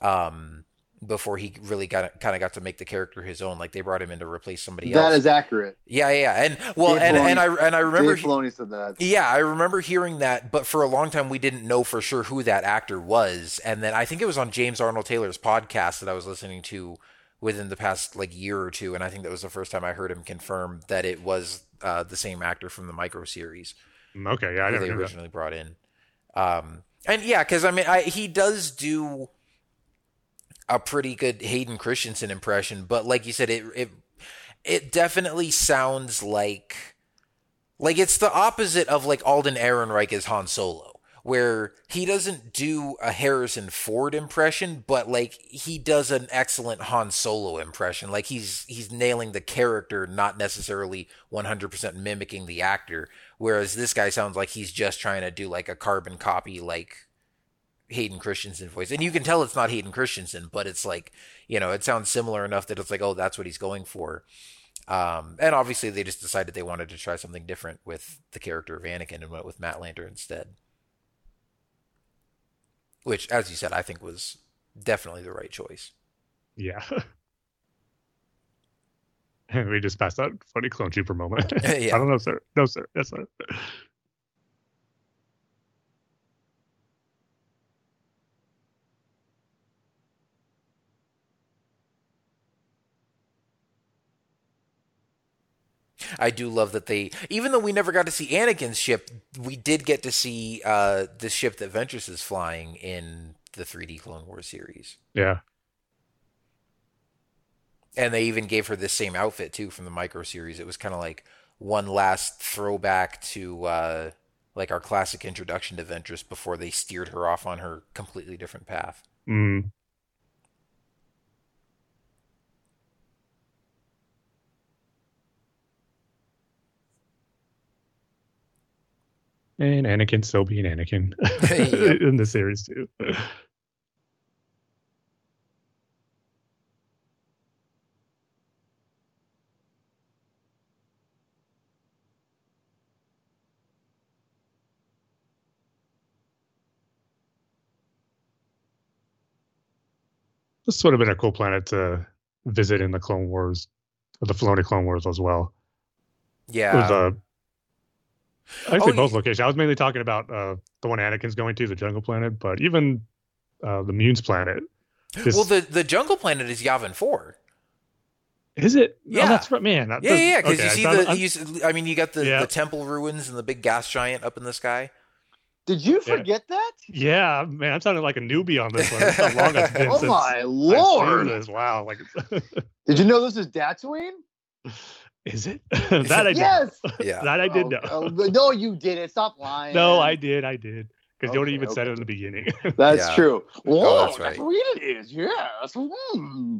Um, before he really got kind of got to make the character his own. Like they brought him in to replace somebody That else. is accurate. yeah, yeah, yeah. and well, Dave and, Filoni- and I and I remember. Dave Filoni said that. Yeah, I remember hearing that, but for a long time we didn't know for sure who that actor was. And then I think it was on James Arnold Taylor's podcast that I was listening to within the past like year or two, and I think that was the first time I heard him confirm that it was uh, the same actor from the micro series Mm, Okay, yeah, I never they knew that. originally brought in. Um, and yeah, because I mean, I, he does do a pretty good Hayden Christensen impression, but like you said, it it it definitely sounds like like it's the opposite of like Alden Ehrenreich as Han Solo, where he doesn't do a Harrison Ford impression, but like he does an excellent Han Solo impression. Like he's he's nailing the character, not necessarily 100% mimicking the actor. Whereas this guy sounds like he's just trying to do like a carbon copy, like Hayden Christensen voice. And you can tell it's not Hayden Christensen, but it's like, you know, it sounds similar enough that it's like, oh, that's what he's going for. Um, and obviously they just decided they wanted to try something different with the character of Anakin and went with Matt Lanter instead. Which, as you said, I think was definitely the right choice. Yeah. we just passed that funny clone trooper moment. Yeah. I don't know, sir. No, sir. Yes, sir. I do love that they, even though we never got to see Anakin's ship, we did get to see uh, the ship that Ventress is flying in the 3D Clone Wars series. Yeah. And they even gave her this same outfit too from the micro series. It was kind of like one last throwback to uh, like our classic introduction to Ventress before they steered her off on her completely different path. Mm. And Anakin still being Anakin in the series too. This would have been a cool planet to visit in the Clone Wars, or the Filoni Clone Wars as well. Yeah. It was uh, I say Oh, both locations. I was mainly talking about uh, the one Anakin's going to, the Jungle Planet, but even uh, the Mune's planet. This, well, the the Jungle Planet is Yavin Four. is it? Yeah. Oh, that's right, man. that- Yeah, yeah, because okay, you see found- the, I'm- you, s- I mean, you got the, Yeah. the temple ruins and the big gas giant up in the sky. Did you Yeah. forget that? yeah, man, I'm sounding like a newbie on this one. That's how long it's been Oh since my I've seen lord! this. Wow, like, Did you know this is Tatooine? is it? that I did. Yes. Yeah. That I did Oh, know. oh, but no, you didn't. Stop lying. No, I did. I did. Because Yoda Okay, even said it in the beginning. That's Yeah. true. Whoa, Oh, that's that's, what it is. Yes. Hmm.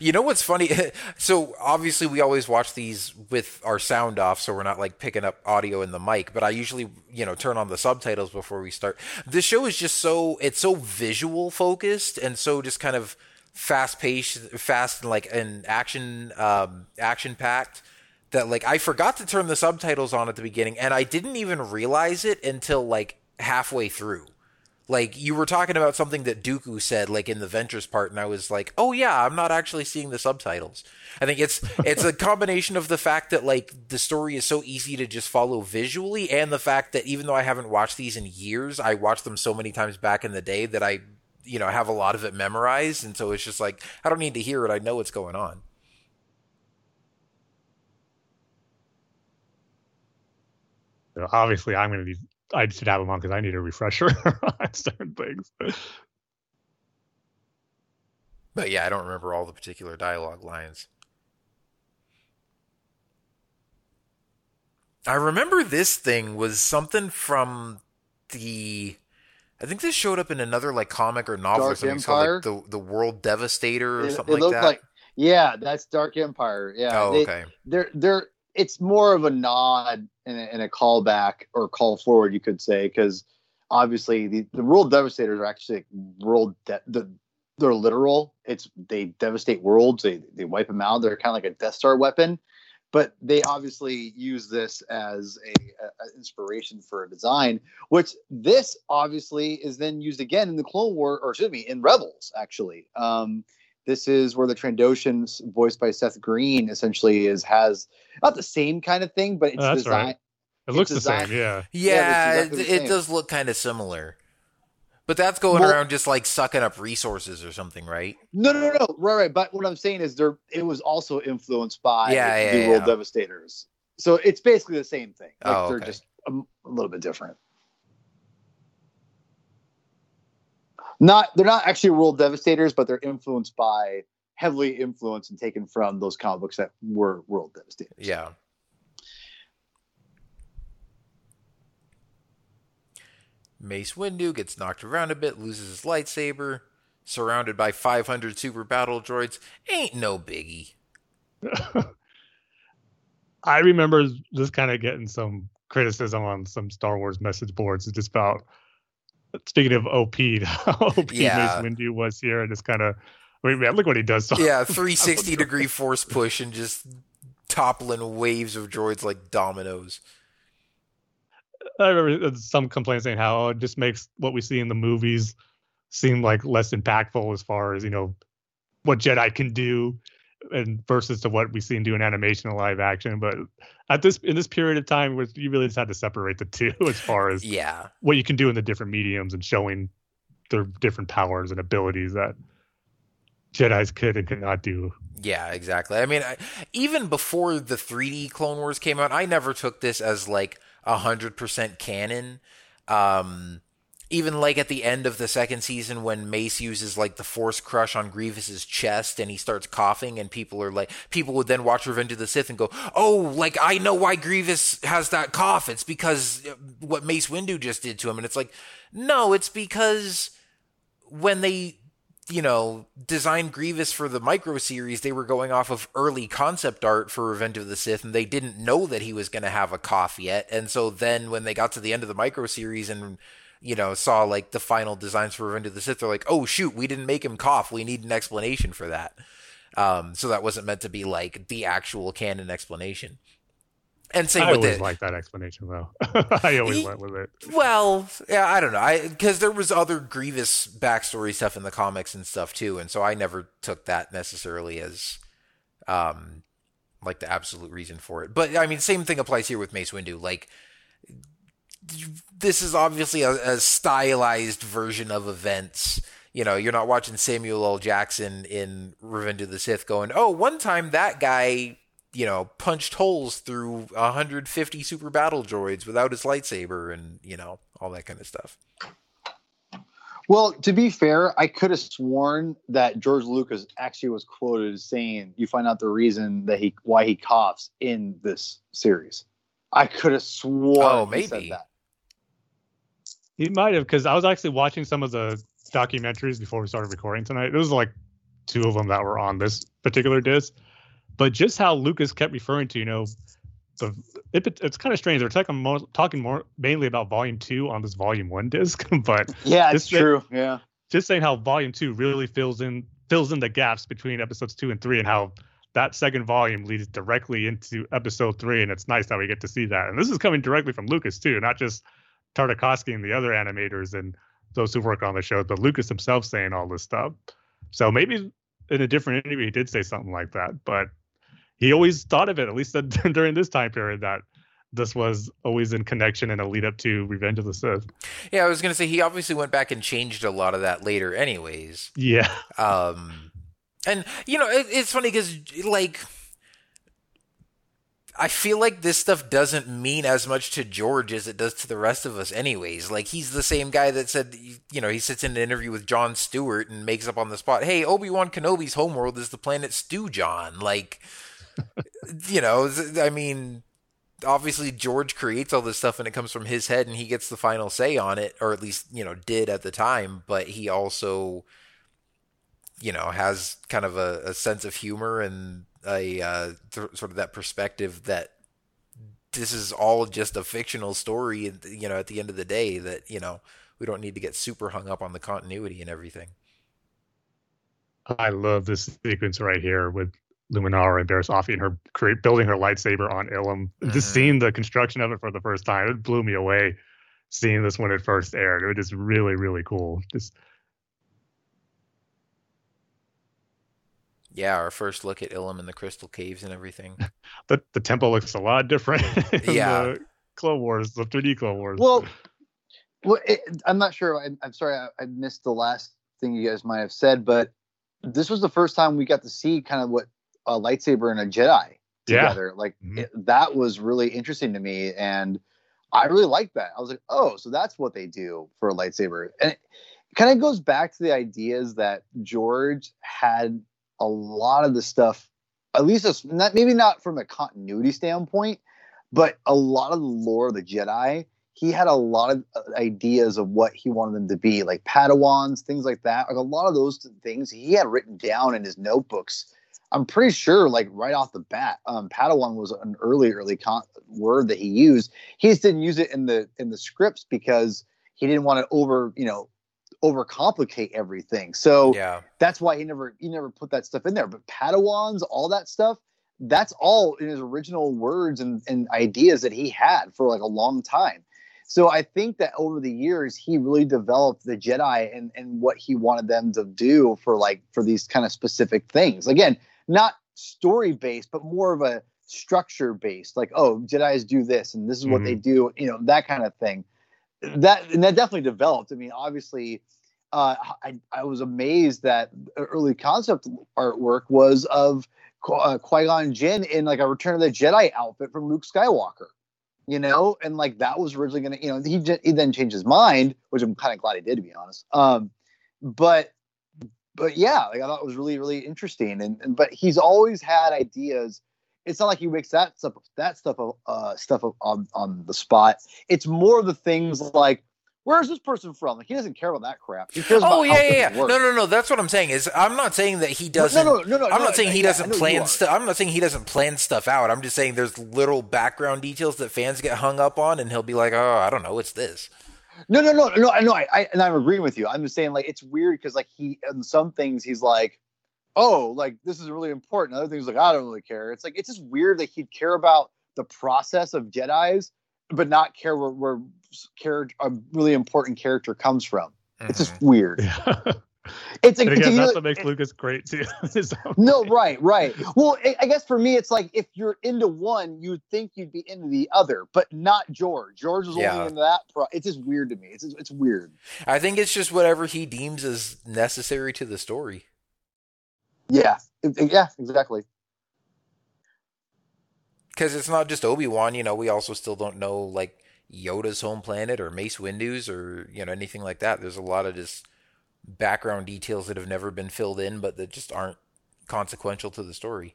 You know what's funny? So obviously we always watch these with our sound off, so we're not like picking up audio in the mic. But I usually, you know, turn on the subtitles before we start. This show is just so it's so visual focused and so just kind of fast paced, fast like an action, um, action packed. That like I forgot to turn the subtitles on at the beginning, and I didn't even realize it until like halfway through like you were talking about something that Dooku said like in the Ventress part and I was like, "Oh yeah, I'm not actually seeing the subtitles." I think it's it's a combination of the fact that like the story is so easy to just follow visually and the fact that even though I haven't watched these in years, I watched them so many times back in the day that I you know, have a lot of it memorized and so it's just like I don't need to hear it, I know what's going on. So obviously, I'm going to be. I should have them on because I need a refresher on certain things. But yeah, I don't remember all the particular dialogue lines. I remember this thing was something from the. I think this showed up in another like comic or novel or something. It's called, like, the the World Devastator or It, something it like that. like yeah, that's Dark Empire. Yeah. oh, They- okay. They're they're it's more of a nod and a, and a callback or call forward, you could say, because obviously the, the world devastators are actually world de- the they're literal. It's they devastate worlds. They they wipe them out. They're kind of like a Death Star weapon, but they obviously use this as a, a, a inspiration for a design. Which this obviously is then used again in the Clone War, or excuse me, in Rebels. Actually, um, this is where the Trandoshans, voiced by Seth Green, essentially is has not the same kind of thing, but it's Oh, that's designed. right. It looks the same, yeah. Yeah, Yeah, exactly it, the it does look kind of similar. But that's going Well- around just like sucking up resources or something, right? No, no, no. Right, right. But what I'm saying is, there it was also influenced by Yeah, yeah, New World yeah. Devastators. So it's basically the same thing. Like Oh, they're just a, a little bit different. Not they're not actually World Devastators, but they're influenced by heavily influenced and taken from those comic books that were World Devastators. Yeah. Mace Windu gets knocked around a bit, loses his lightsaber, surrounded by 500 super battle droids. Ain't no biggie. I remember just kind of getting some criticism on some Star Wars message boards. It's just about speaking of OP, how OP Yeah. Mace Windu was here, and just kind of, wait, man, look what he does. to- Yeah, 360 degree force push and just toppling waves of droids like dominoes. I remember some complaints saying how oh, it just makes what we see in the movies seem like less impactful as far as you know what Jedi can do, and versus to what we see in doing animation and live action. But at this in this period of time, where you really just had to separate the two as far as Yeah. what you can do in the different mediums and showing their different powers and abilities that Jedi's could and could not do. Yeah, exactly. I mean, I, even before the 3D Clone Wars came out, I never took this as like 100% canon. Um, even like at the end of the second season when Mace uses like the Force Crush on Grievous's chest and he starts coughing and people are like people would then watch Revenge of the Sith and go, "Oh, like I know why Grievous has that cough. It's because uh, what Mace Windu just did to him." And it's like, "No, it's because when they you know, designed Grievous for the micro series, they were going off of early concept art for Revenge of the Sith, and they didn't know that he was going to have a cough yet. And so then when they got to the end of the micro series and, you know, saw like the final designs for Revenge of the Sith, they're like, oh, shoot, we didn't make him cough. We need an explanation for that. Um, so that wasn't meant to be like the actual canon explanation. And same I with always it. like that explanation though. I always Ye- went with it. Well, yeah, I don't know. I because there was other Grievous backstory stuff in the comics and stuff too, and so I never took that necessarily as, um, like the absolute reason for it. But I mean, same thing applies here with Mace Windu. Like, this is obviously a, a stylized version of events. You know, you're not watching Samuel L. Jackson in Revenge of the Sith going, "Oh, one time that guy." You know, punched holes through 150 super battle droids without his lightsaber, and you know all that kind of stuff. Well, to be fair, I could have sworn that George Lucas actually was quoted as saying, "You find out the reason that he why he coughs in this series." I could have sworn Oh, he said that. He might have because I was actually watching some of the documentaries before we started recording tonight. There was like two of them that were on this particular disc, but just how Lucas kept referring to, you know, the it, it's kind of strange. They're talking more, talking more mainly about Volume Two on this Volume One disc, but Yeah, it's true. Yeah. just saying how Volume Two really fills in fills in the gaps between episodes two and three, and how that second volume leads directly into episode three, and it's nice that we get to see that. And this is coming directly from Lucas too, not just Tartakovsky and the other animators and those who work on the show, but Lucas himself saying all this stuff. So maybe in a different interview he did say something like that, but he always thought of it, at least during this time period, that this was always in connection and a lead up to Revenge of the Sith. Yeah, I was gonna say he obviously went back and changed a lot of that later, anyways. Yeah. Um, and you know, it, it's funny because like. I feel like this stuff doesn't mean as much to George as it does to the rest of us, anyways. Like he's the same guy that said, you know, he sits in an interview with Jon Stewart and makes up on the spot, "Hey, Obi Wan Kenobi's homeworld is the planet Stewjon." Like, you know, I mean, obviously George creates all this stuff and it comes from his head and he gets the final say on it, or at least you know did at the time. But he also, you know, has kind of a, a sense of humor and a uh, th- sort of that perspective that this is all just a fictional story. You know, at the end of the day, that you know we don't need to get super hung up on the continuity and everything. I love this sequence right here with Luminara and Barriss Offee and her create, building her lightsaber on Ilum. Just mm-hmm. seeing the construction of it for the first time, it blew me away. Seeing this when it first aired, it was just really, really cool. Just Yeah, our first look at Ilum and the Crystal Caves and everything. the the tempo looks a lot different. Yeah. the Clone Wars, the 3D Clone Wars. Well, well, it, I'm not sure. I, I'm sorry, I, I missed the last thing you guys might have said, but this was the first time we got to see kind of what a lightsaber and a Jedi Yeah. together. Like Mhm. it, that was really interesting to me, and I really liked that. I was like, oh, so that's what they do for a lightsaber, and it kind of goes back to the ideas that George had a lot of the stuff, at least as, not maybe not from a continuity standpoint, but a lot of the lore of the Jedi. He had a lot of uh, ideas of what he wanted them to be, like Padawans, things like that. Like a lot of those things he had written down in his notebooks. I'm pretty sure, like right off the bat, um, Padawan was an early, early con- word that he used. He just didn't use it in the in the scripts because he didn't want to over, you know, overcomplicate everything. So Yeah. that's why he never he never put that stuff in there. But Padawans, all that stuff, that's all in his original words and, and ideas that he had for like a long time. So I think that over the years he really developed the Jedi and, and what he wanted them to do for like for these kind of specific things. Again, not story based, but more of a structure based, like, oh, Jedi's do this and this is what they do, you know, that kind of thing. That and that definitely developed. I mean, obviously, uh, I, I was amazed that early concept artwork was of Qui- uh, Qui-Gon Jinn in like a Return of the Jedi outfit from Luke Skywalker, you know, and like that was originally gonna, you know, he, he then changed his mind, which I'm kind of glad he did to be honest. Um, but but yeah, like I thought it was really really interesting, and, and but he's always had ideas. It's not like he makes that stuff that stuff uh stuff on on the spot. It's more the things like where's this person from? Like he doesn't care about that crap. He cares Oh about yeah, yeah, yeah. No, no, no. That's what I'm saying. Is I'm not saying that he doesn't. No, no, no, no. I'm no, not saying he yeah, doesn't plan stuff. I'm not saying he doesn't plan stuff out. I'm just saying there's little background details that fans get hung up on, and he'll be like, "Oh, I don't know, it's this." No, no, no, no. I know. I, I and I'm agreeing with you. I'm just saying like it's weird because like he and some things he's like, oh, like this is really important. Other things like I don't really care. It's like it's just weird that he'd care about the process of Jedi's, but not care where where care a really important character comes from. It's Mhm. just weird. yeah. It's like and it's again, that's either- what makes Lucas great too. No, right, right. Well, I, I guess for me, it's like if you're into one, you'd think you'd be into the other, but not George. George is Yeah. only into that. Pro- it's just weird to me. It's it's weird. I think it's just whatever he deems as necessary to the story. Yeah, It- it- yeah, exactly. Because it's not just Obi Wan. You know, we also still don't know like Yoda's home planet or Mace Windu's or you know anything like that. There's a lot of just background details that have never been filled in, but that just aren't consequential to the story.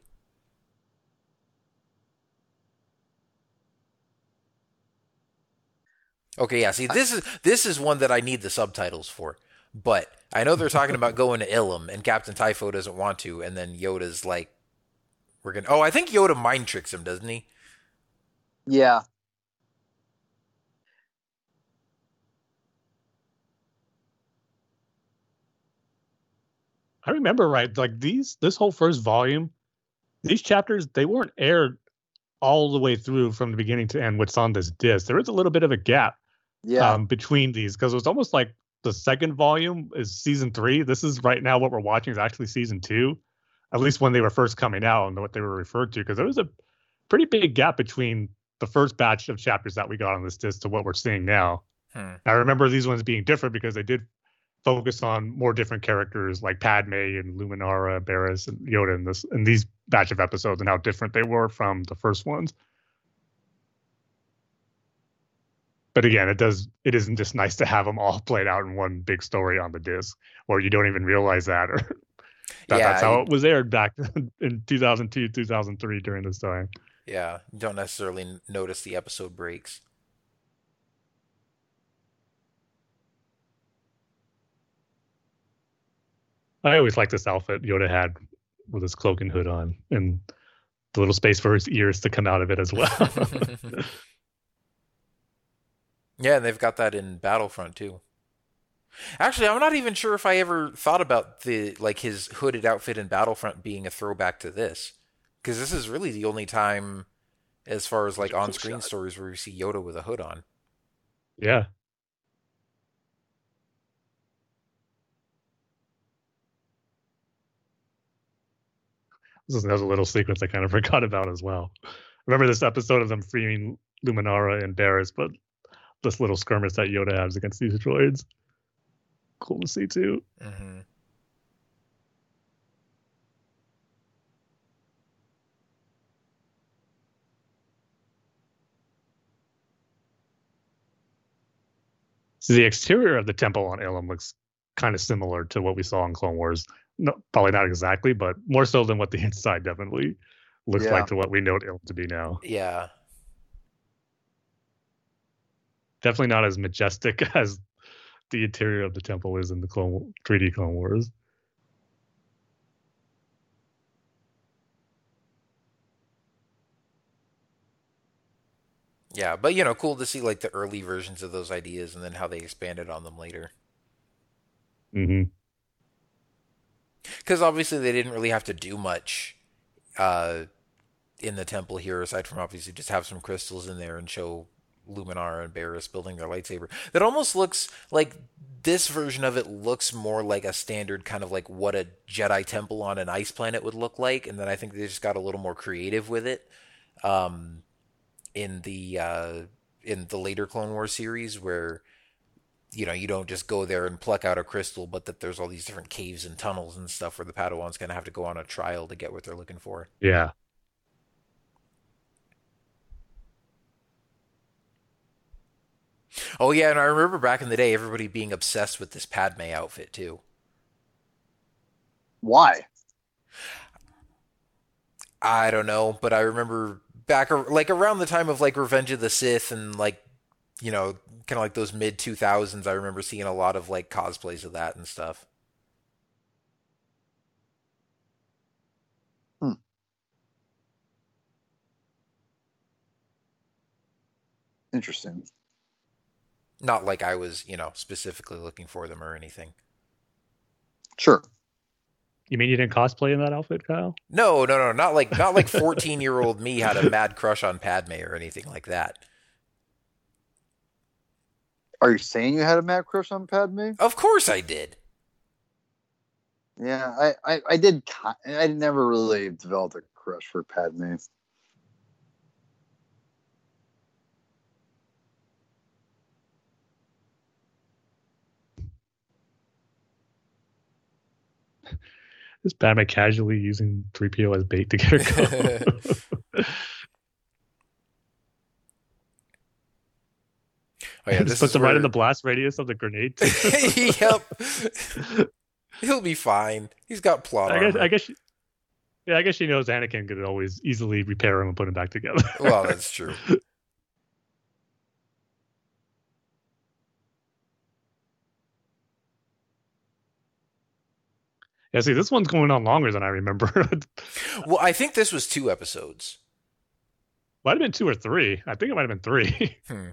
Okay, yeah. See, this is this is one that I need the subtitles for. But I know they're talking about going to Ilum, and Captain Typho doesn't want to, and then Yoda's like, "We're gonna." Oh, I think Yoda mind tricks him, doesn't he? Yeah, I remember right, like these this whole first volume, these chapters they weren't aired all the way through from the beginning to end. What's on this disc? There is a little bit of a gap yeah, um, between these because it was almost like the second volume is season three. This is right now what we're watching is actually season two, at least when they were first coming out and what they were referred to. Because there was a pretty big gap between the first batch of chapters that we got on this disc to what we're seeing now. Hmm. I remember these ones being different because they did focus on more different characters like Padme and Luminara, Barriss, and Yoda in this in these batch of episodes and how different they were from the first ones. But again, it does it isn't just nice to have them all played out in one big story on the disc, or you don't even realize that, or that, Yeah, that's how it was aired back in 2002, 2003 during this time. Yeah, you don't necessarily notice the episode breaks. I always liked this outfit Yoda had with his cloak and hood on, and the little space for his ears to come out of it as well. yeah, and they've got that in Battlefront too. Actually, I'm not even sure if I ever thought about the like his hooded outfit in Battlefront being a throwback to this, because this is really the only time, as far as like on-screen stories, where we see Yoda with a hood on. Yeah. This is another little sequence I kind of forgot about as well. Remember this episode of them freeing Luminara and Barriss, but this little skirmish that Yoda has against these droids. Cool to see too. hmm So the exterior of the temple on Ilum looks kind of similar to what we saw in Clone Wars. No, probably not exactly, but more so than what the inside definitely looks Yeah. like to what we know it to be now. Yeah. Definitely not as majestic as the interior of the temple is in the Clone 3D Clone Wars. Yeah, but you know, cool to see like the early versions of those ideas and then how they expanded on them later. hmm Because obviously they didn't really have to do much uh, in the temple here, aside from obviously just have some crystals in there and show Luminar and Barriss building their lightsaber. That almost looks like this version of it looks more like a standard kind of like what a Jedi temple on an ice planet would look like, and then I think they just got a little more creative with it. Um, in the uh, in the later Clone Wars series, where you know you don't just go there and pluck out a crystal, but that there's all these different caves and tunnels and stuff where the Padawan's gonna have to go on a trial to get what they're looking for. Yeah. Oh yeah, and I remember back in the day, everybody being obsessed with this Padme outfit too. Why? I don't know, but I remember back like around the time of like Revenge of the Sith and like you know kind of like those mid two thousands. I remember seeing a lot of like cosplays of that and stuff. Hmm. Interesting. Not like I was you know specifically looking for them or anything. Sure. You mean you didn't cosplay in that outfit, Kyle? No, no, no, not like not like fourteen year old me had a mad crush on Padme or anything like that. Are you saying you had a mad crush on Padme? Of course I did. Yeah, I, I, I did. I never really developed a crush for Padme. Is Padme casually using 3PO as bait to get her Oh yeah, Just puts is him right in the blast radius of the grenade. yep. He'll be fine. He's got plot I guess. armor. I guess. She, yeah, I guess she knows Anakin could always easily repair him and put him back together. Well, that's true. yeah, see, this one's going on longer than I remember. Well, I think this was two episodes. might have been two or three. I think it might have been three Hmm.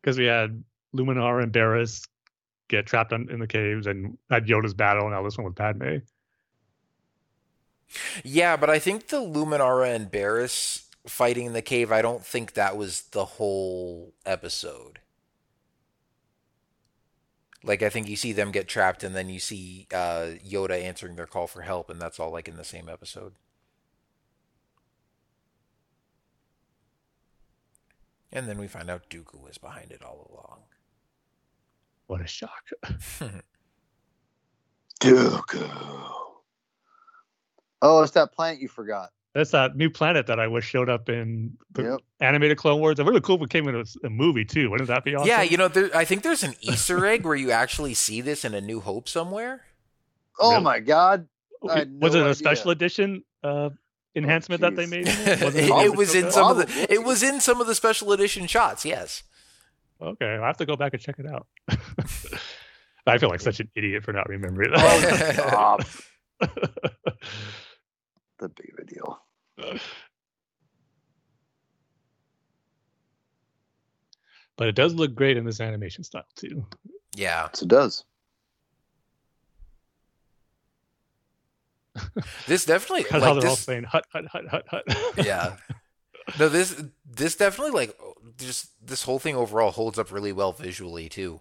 Because we had Luminar and Barriss get trapped on, in the caves and had Yoda's battle, and now this one with Padme. Yeah, but I think the Luminara and Barriss fighting in the cave, I don't think that was the whole episode. Like I think you see them get trapped and then you see uh, Yoda answering their call for help and that's all like in the same episode. And then we find out Dooku was behind it all along. What a shock! Dooku. Oh, it's that planet you forgot. That's that new planet that I wish showed up in the Yep. animated Clone Wars. And really cool if it came in a, a movie too. Wouldn't that be awesome? Yeah, you know, there, I think there's an Easter egg where you actually see this in A New Hope somewhere. Oh Really? my god. I had was no it a idea. special edition uh, enhancement that they jeez. made? it, Was it was in some of the it was in some of the special edition shots. Yes. Okay, I'll have to go back and check it out. I feel like such an idiot for not remembering Oh, that. stop. The big of a deal. But it does look great in this animation style too. Yeah. It does. This definitely I how they're all saying hut hut hut hut hut. yeah. No, this this definitely like just this whole thing overall holds up really well visually too.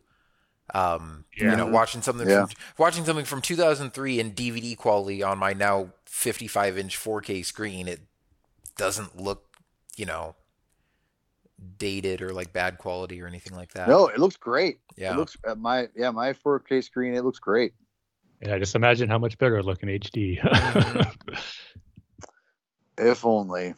Um, you know, watching something Yeah. from watching something from 2003 in DVD quality on my now 55 inch 4K screen, it doesn't look, you know, dated or like bad quality or anything like that. No, it looks great. Yeah. It looks at my yeah my 4K screen. It looks great. Yeah, just imagine how much better it look in HD. If only.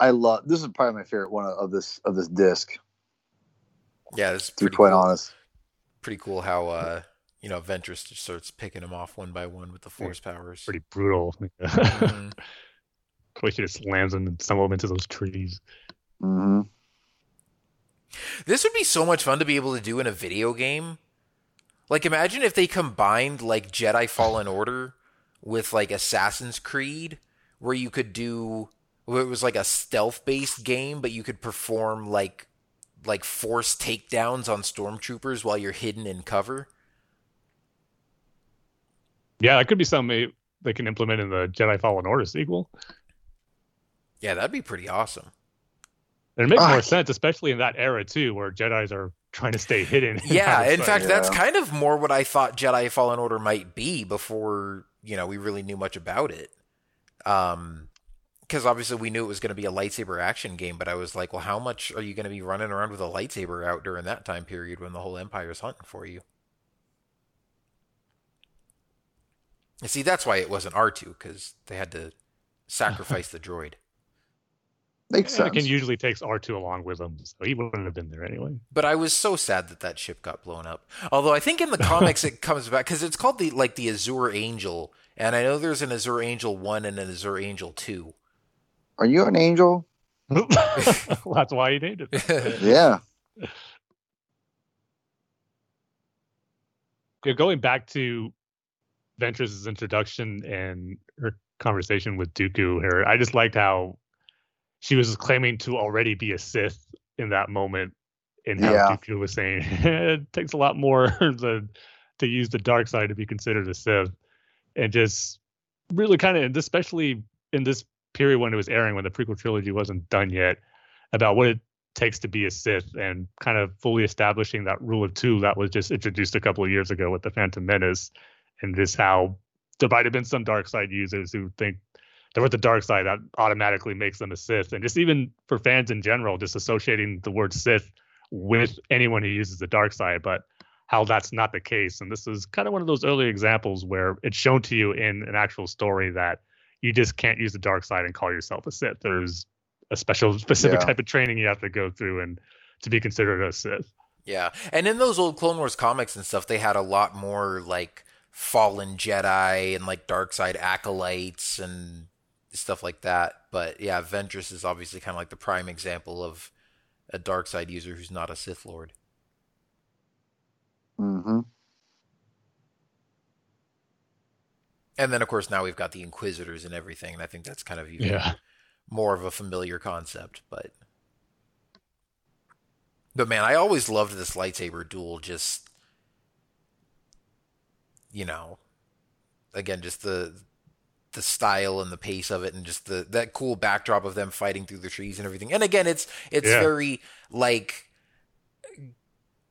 I love this is probably my favorite one of this of this disc. yeah, it's To be quite cool. honest, Pretty cool how uh, you know, Ventress just starts picking them off one by one with the force powers. Pretty brutal. Mhm. way she just lands them and stumble them into those trees. hmm This would be so much fun to be able to do in a video game. Like imagine if they combined like Jedi Fallen Order with like Assassin's Creed where you could do where it was like a stealth based game but you could perform like like force takedowns on stormtroopers while you're hidden in cover. Yeah, that could be something they, they can implement in the Jedi Fallen Order sequel. Yeah, that'd be pretty awesome. And it makes Ah. more sense, especially in that era too, where Jedi's are trying to stay hidden. Yeah, in fact, Yeah. that's kind of more what I thought Jedi Fallen Order might be before you know we really knew much about it. Um, because obviously we knew it was going to be a lightsaber action game, but I was like, well, how much are you going to be running around with a lightsaber out during that time period when the whole Empire's hunting for you? And see, that's why it wasn't R two because they had to sacrifice the droid. makes sense. Anakin usually takes R2 along with him, so he wouldn't have been there anyway. But I was so sad that that ship got blown up. Although I think in the comics it comes back because it's called the like the Azure Angel, and I know there's an Azure Angel one and an Azure Angel two. Are you an angel? that's why you named it. Yeah. Yeah, going back to Ventress's introduction and her conversation with Dooku here, I just liked how she was claiming to already be a Sith in that moment, and how Yeah. Dooku was saying it takes a lot more to to use the dark side to be considered a Sith, and just really kind of, especially in this period when it was airing, when the prequel trilogy wasn't done yet, about what it takes to be a Sith and kind of fully establishing that rule of two that was just introduced a couple of years ago with the Phantom Menace, and this how there might have been some dark side users who think they're with the dark side that automatically makes them a Sith, and just even for fans in general, just associating the word Sith with anyone who uses the dark side, but how that's not the case. And this is kind of one of those early examples where it's shown to you in an actual story that you just can't use the dark side and call yourself a Sith. There's a special specific Yeah. type of training you have to go through and to be considered a Sith. Yeah, and in those old Clone Wars comics and stuff, they had a lot more like fallen Jedi and like dark side acolytes and stuff like that. But yeah, Ventress is obviously kind of like the prime example of a dark side user who's not a Sith Lord. Mm-hmm. And then of course now we've got the Inquisitors and everything, and I think that's kind of even Yeah. more of a familiar concept, but but man, I always loved this lightsaber duel. Just you know, again, just the the style and the pace of it, and just the that cool backdrop of them fighting through the trees and everything. And again, it's it's Yeah. very like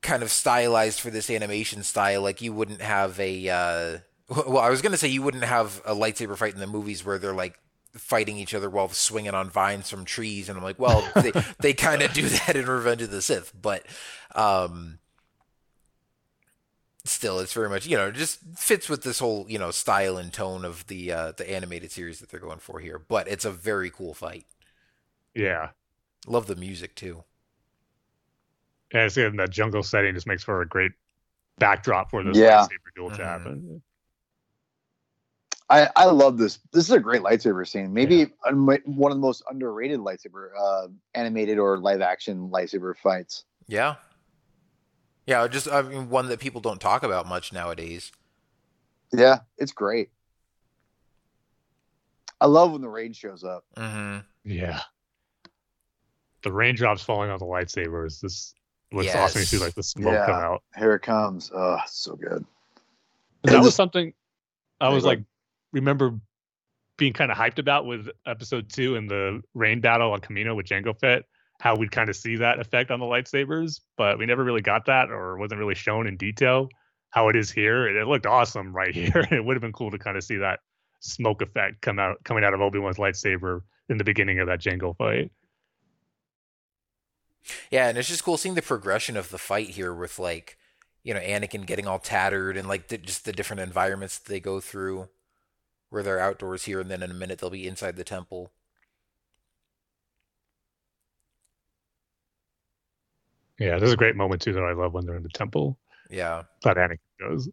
kind of stylized for this animation style. Like you wouldn't have a uh, well, I was gonna say you wouldn't have a lightsaber fight in the movies where they're like fighting each other while swinging on vines from trees, and I'm like, well, they they kind of do that in Revenge of the Sith, but um, still, it's very much you know just fits with this whole you know style and tone of the uh, the animated series that they're going for here. But it's a very cool fight. Yeah. Love the music too. And it's in that jungle setting just makes for a great backdrop for this Yeah. lightsaber duel to Mhm. happen. I I love this. This is a great lightsaber scene. Maybe un- one of the most underrated lightsaber uh, animated or live action lightsaber fights. Yeah. Yeah, just I mean one that people don't talk about much nowadays. Yeah, it's great. I love when the rain shows up. Mm-hmm. Yeah. The raindrops falling on the lightsabers. This looks Yes. awesome. You see like the smoke Yeah. come out. Here it comes. Oh, so good. And that was something I was go like remember being kind of hyped about with episode two and the rain battle on Kamino with Jango Fett, how we'd kind of see that effect on the lightsabers, but we never really got that or wasn't really shown in detail how it is here. And it looked awesome right here. it would have been cool to kind of see that smoke effect come out coming out of Obi-Wan's lightsaber in the beginning of that Jango fight. Yeah, and it's just cool seeing the progression of the fight here with like, you know, Anakin getting all tattered and like the, just the different environments they go through, where they're outdoors here, and then in a minute they'll be inside the temple. Yeah, this is a great moment too that I love when they're in the temple. Yeah, That Anakin goes.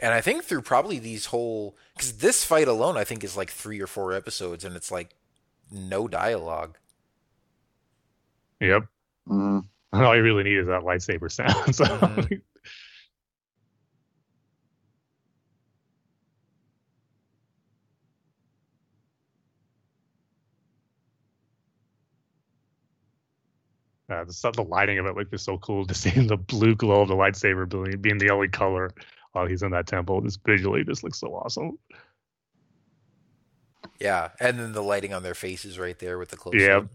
and I think through probably these whole because this fight alone I think is like three or four episodes, and it's like no dialogue. Yep. Mhm. All you really need is that lightsaber sound. So Mhm. Uh, the, stuff- the lighting of it like is so cool to see the blue glow of the lightsaber being, being the only color while he's in that temple. This visually, just looks so awesome. Yeah, and then the lighting on their faces right there with the close Yeah. up.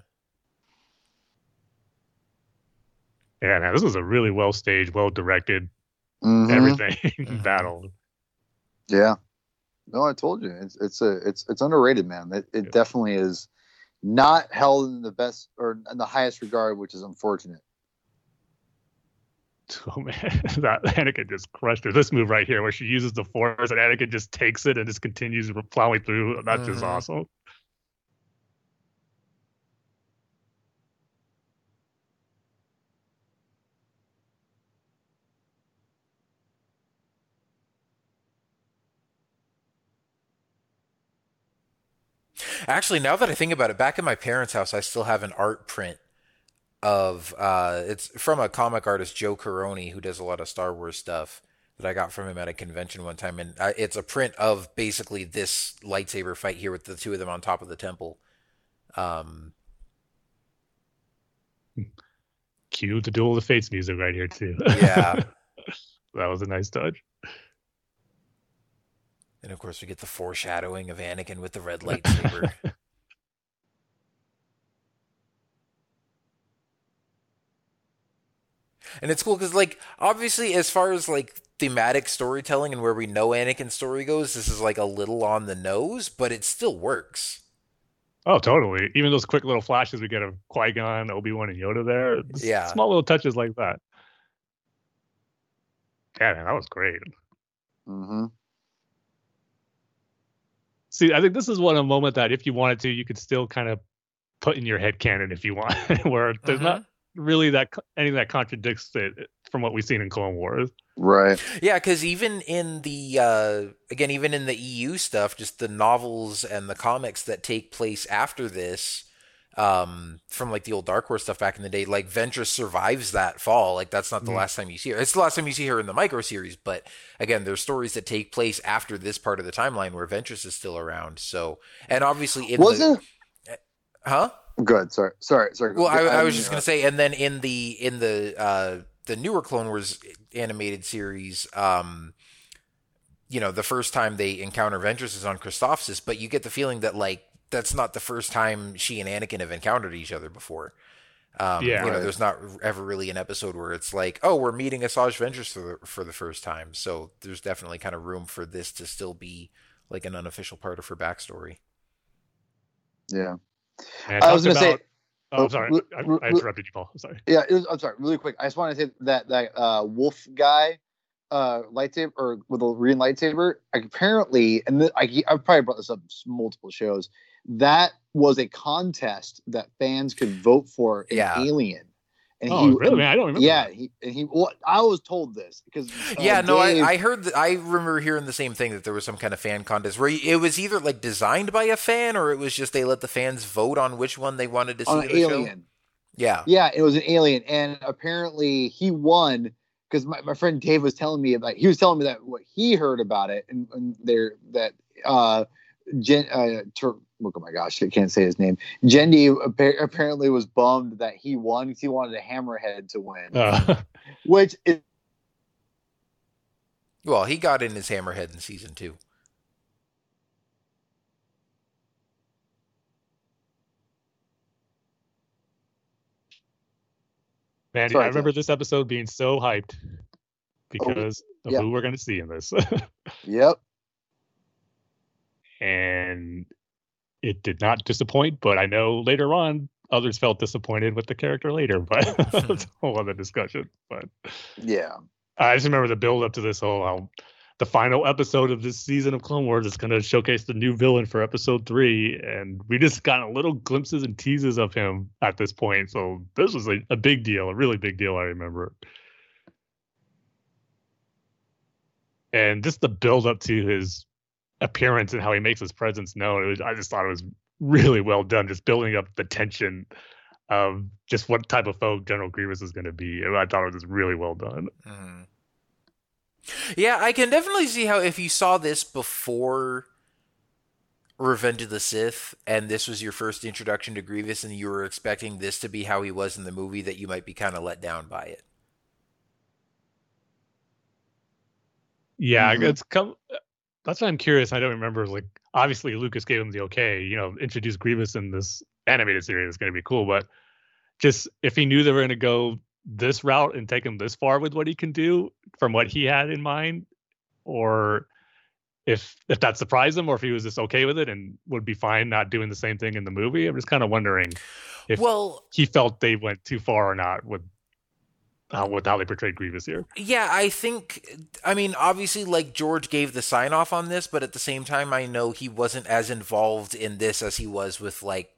Yeah, man, this was a really well staged, well directed, Mhm. everything Mhm. battle. Yeah. No, I told you it's it's a it's it's underrated, man. It it Yeah. definitely is not held in the best or in the highest regard, which is unfortunate. Oh man, that Anakin just crushed her. This move right here, where she uses the force and Anakin just takes it and just continues plowing through. That's just Mhm. awesome. Actually, now that I think about it, back at my parents' house, I still have an art print of uh, it's from a comic artist Joe Corroney who does a lot of Star Wars stuff that I got from him at a convention one time, and I, it's a print of basically this lightsaber fight here with the two of them on top of the temple. Um, Cue the Duel of the Fates music right here too. Yeah. that was a nice touch. And of course, we get the foreshadowing of Anakin with the red lightsaber. And it's cool because, like, obviously, as far as like thematic storytelling and where we know Anakin's story goes, this is like a little on the nose, but it still works. Oh, totally. Even those quick little flashes we get of Qui Gon, Obi Wan, and Yoda there. Yeah. Small little touches like that. Yeah, man, that was great. hmm See, I think this is one a moment that if you wanted to, you could still kind of put in your head canon if you want, where there's Mhm. not really that anything that contradicts it from what we've seen in Clone Wars. Right. Yeah, because even in the uh, again, even in the EU stuff, just the novels and the comics that take place after this, um, from like the old Dark Horse stuff back in the day, like Ventress survives that fall. Like that's not the Mhm. last time you see her. It's the last time you see her in the micro series. But again, there's stories that take place after this part of the timeline where Ventress is still around. So, and obviously in Wasn't the huh? good. Sorry. Sorry. Sorry. Well, I, I didn't was just gonna say, and then in the in the uh, the newer Clone Wars animated series, um, you know, the first time they encounter Ventress is on Christophsis, but you get the feeling that like that's not the first time she and Anakin have encountered each other before. Um, Yeah. you know, there's not ever really an episode where it's like, oh, we're meeting Asajj Ventress for the, for the first time. So there's definitely kind of room for this to still be like an unofficial part of her backstory. Yeah. And I was talked gonna say- Oh, I'm sorry. Re- I, I interrupted you, Paul. I'm sorry. Yeah, it was, I'm sorry, really quick. I just want to say that that uh, wolf guy, uh, lightsaber or with a green lightsaber, apparently, and th- I, I've probably brought this up multiple shows. That was a contest that fans could vote for an Yeah. Alien, and Oh, he really? Man, I don't remember. yeah, that. he and he. Well, I was told this because uh, yeah, no, Dave- I, I heard that. I remember hearing the same thing that there was some kind of fan contest where it was either like designed by a fan or it was just they let the fans vote on which one they wanted to see on in the show. Alien. Yeah. Yeah, it was an alien, and apparently he won because my, my friend Dave was telling me about. He was telling me that what he heard about it, and, and there that uh, Jen, uh, Tur- oh my gosh, I can't say his name. Genndy appa- apparently was bummed that he won because he wanted a Hammerhead to win, Uh, which is Well, he got in his hammerhead in season two. Man, Sorry, I remember this episode being so hyped because of yeah. who we're going to see in this, yep. and it did not disappoint. But I know later on others felt disappointed with the character later, but that's a whole other discussion. But Yeah. I just remember the build up to this whole um, the final episode of this season of Clone Wars is going to showcase the new villain for episode three, and we just got a little glimpses and teases of him at this point. So this was a, a big deal, a really big deal. I remember, and just the build up to his appearance and how he makes his presence known. Was, I just thought it was really well done, just building up the tension of just what type of foe General Grievous is going to be. I thought it was really well done. Mhm. Yeah, I can definitely see how if you saw this before Revenge of the Sith and this was your first introduction to Grievous and you were expecting this to be how he was in the movie, that you might be kind of let down by it. Yeah, Mhm. it's come. That's why I'm curious. I don't remember. Like, obviously, Lucas gave him the okay. You know, introduce Grievous in this animated series is going to be cool. But just if he knew they were going to go this route and take him this far with what he can do from what he had in mind, or if if that surprised him, or if he was just okay with it and would be fine not doing the same thing in the movie. I'm just kind of wondering if well, he felt they went too far or not with how with how they portrayed Grievous here. Yeah, I think. I mean, obviously, like George gave the sign off on this, but at the same time, I know he wasn't as involved in this as he was with like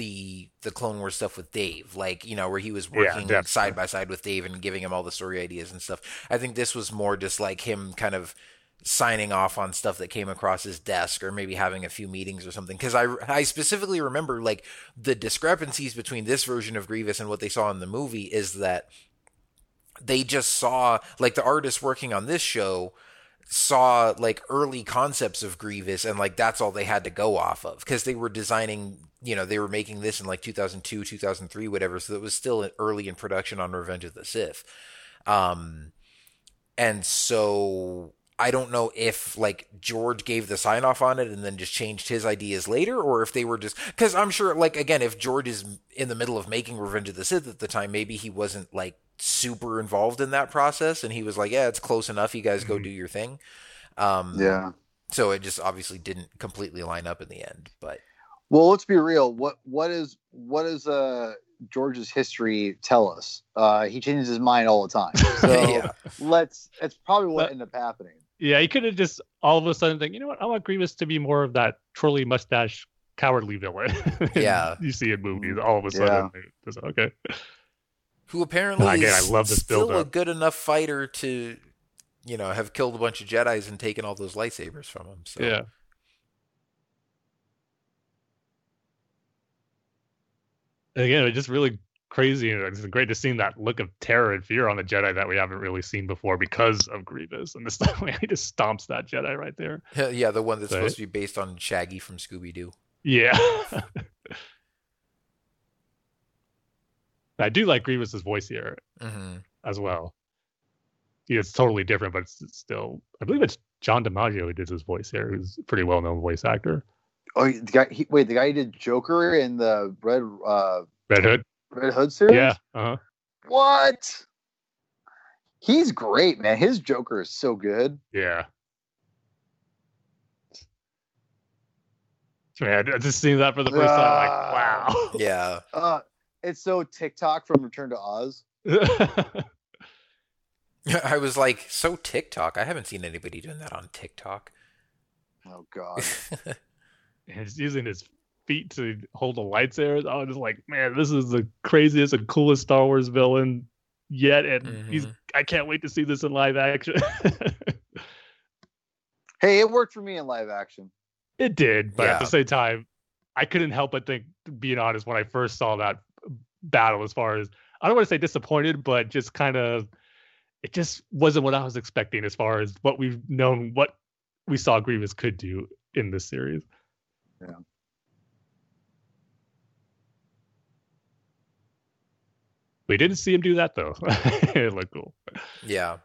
the the Clone Wars stuff with Dave. Like you know, where he was working definitely. side by side with Dave and giving him all the story ideas and stuff. I think this was more just like him kind of signing off on stuff that came across his desk or maybe having a few meetings or something because I, I specifically remember like the discrepancies between this version of grievous and what they saw in the movie is that they just saw like the artists working on this show saw like early concepts of Grievous and like that's all they had to go off of because they were designing you know they were making this in like 2002 2003 whatever so it was still early in production on Revenge of the Sith um and so I don't know if like George gave the sign off on it and then just changed his ideas later, or if they were just because I'm sure like again if George is in the middle of making Revenge of the Sith at the time, maybe he wasn't like super involved in that process, and he was like, yeah, it's close enough. You guys go Mhm. do your thing. Um, Yeah. So it just obviously didn't completely line up in the end, but Well, let's be real. What what is what does uh George's history tell us? Uh he changes his mind all the time. So yeah, let's it's probably what But- ended up happening. Yeah, he could have just all of a sudden think, you know what, I want Grievous to be more of that twirly mustache cowardly villain. Yeah. you see in movies all of a sudden. It's okay. who apparently Again, I love this still a build-up. good enough fighter to, you know, have killed a bunch of Jedi's and taken all those lightsabers from him. So Yeah. Again, it's just really crazy it's great to see that look of terror and fear on the Jedi that we haven't really seen before because of Grievous. And this time he just stomps that Jedi right there. yeah, the one that's supposed to be based on Shaggy from Scooby Doo. Yeah. I do like Grievous's voice here hmm as well. It's totally different, but it's it's still I believe it's John DiMaggio who did his voice here, who's a pretty well known voice actor. Oh, the guy. He, wait, the guy who did Joker in the Red uh, Red Hood. Red Hood series. Yeah. Uh-huh. What? He's great, man. His Joker is so good. Yeah. Man, I just seen that for the first Ah. time. Like, wow. Yeah. Uh, it's so Tik-Tok from Return to Oz. Like. I was like, so TikTok. I haven't seen anybody doing that on TikTok. Oh God. He's using his feet to hold the lightsabers. I was just like, man, this is the craziest and coolest Star Wars villain yet, and he's. Mhm. I can't wait to see this in live action. hey, it worked for me in live action. it did, but at the same time, I couldn't help but think, being honest, when I first saw that battle as far as I don't want to say disappointed, but just kind of it just wasn't what I was expecting as far as what we've known what we saw Grievous could do in this series. Yeah. We didn't see him do that though. it looked cool. Yeah.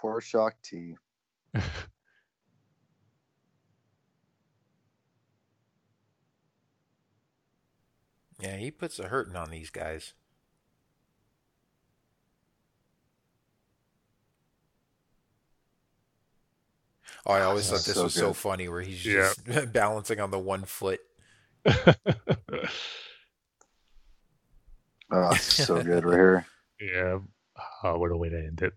Poor Shaak Ti. Yeah, he puts a hurting on these guys. Oh, I always That's thought this so was so funny where he's Yeah. just balancing on the one foot. Oh, so good right here. yeah. Oh, what a way to end it.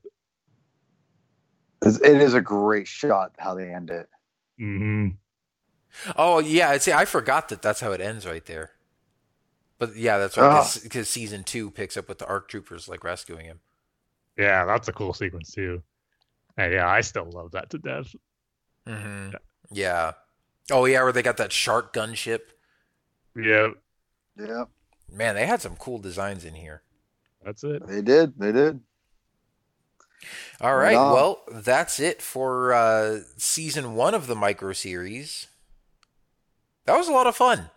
It's, a great shot how they end it. hmm Oh yeah, see, I forgot that that's how it ends right there. But yeah, that's right Ah. because season two picks up with the ARC troopers like rescuing him. Yeah, that's a cool sequence too. And yeah, I still love that to death. Mm-hmm. Yeah. Oh yeah, where they got that shark gunship. Yeah, Yeah, Man, they had some cool designs in here. that's it. they did. They did. All Right right, on. well, that's it for uh, season one of the micro series. That was a lot of fun.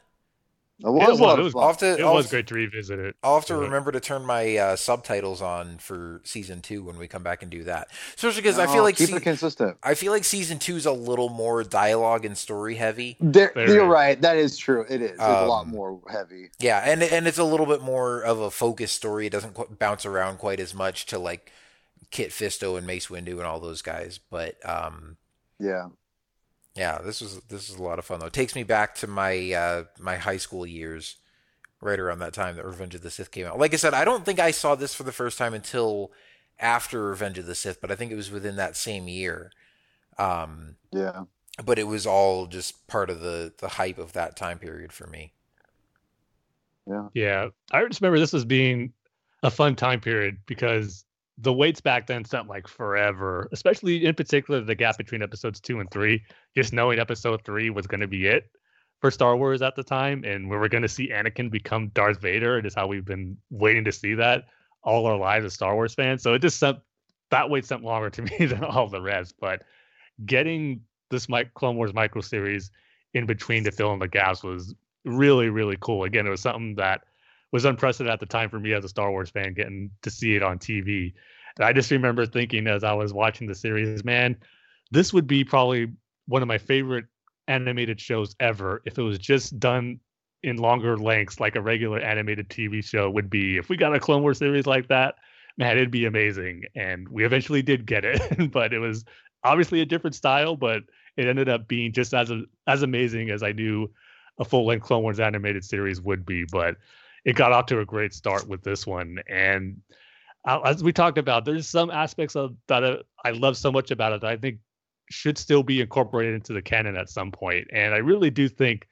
It was, a lot it of fun. I'll have to, it I'll, was great to revisit it. I'll have to Yeah. remember to turn my uh, subtitles on for season two when we come back and do that. Especially because I feel like keep se- it consistent. I feel like season two is a little more dialogue and story heavy. There, There you're is. right. That is true. It is. It's a lot Um, more heavy. Yeah, and and it's a little bit more of a focused story. It doesn't qu- bounce around quite as much to like Kit Fisto and Mace Windu and all those guys. But um, Yeah. Yeah, this was this is a lot of fun though. It takes me back to my uh, my high school years, right around that time that Revenge of the Sith came out. Like I said, I don't think I saw this for the first time until after Revenge of the Sith, but I think it was within that same year. Um, Yeah. but it was all just part of the the hype of that time period for me. Yeah. Yeah, I just remember this as being a fun time period because the waits back then felt like forever, especially in particular the gap between episodes two and three. Just knowing episode three was going to be it for Star Wars at the time, and we were going to see Anakin become Darth Vader, and is how we've been waiting to see that all our lives as Star Wars fans. So it just sent that wait sent longer to me than all the rest. But getting this Mi- Clone Wars micro series in between to fill in the gaps was really really cool. Again, it was something that was unprecedented at the time for me as a Star Wars fan getting to see it on TV. And I just remember thinking as I was watching the series, man, this would be probably one of my favorite animated shows ever if it was just done in longer lengths like a regular animated TV show would be. If we got a Clone Wars series like that, man, it'd be amazing. And we eventually did get it, but it was obviously a different style, but it ended up being just as as amazing as I knew a full length Clone Wars animated series would be. But it got off to a great start with this one. And as we talked about, there's some aspects of that I love so much about it that I think should still be incorporated into the canon at some point. And I really do think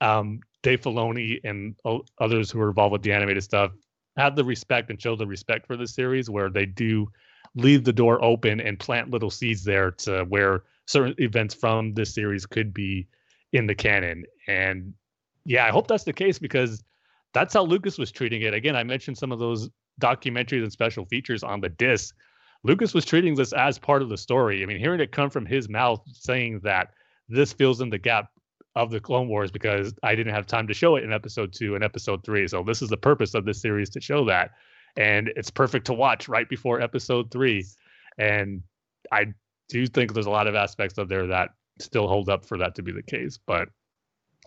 um, Dave Filoni and others who are involved with the animated stuff have the respect and show the respect for the series where they do leave the door open and plant little seeds there to where certain events from this series could be in the canon. And yeah, I hope that's the case because that's how Lucas was treating it. Again, I mentioned some of those documentaries and special features on the disc. Lucas was treating this as part of the story. I mean, hearing it come from his mouth saying that this fills in the gap of the Clone Wars because I didn't have time to show it in episode two and episode three. So this is the purpose of this series to show that. And it's perfect to watch right before episode three. And I do think there's a lot of aspects of there that still hold up for that to be the case. But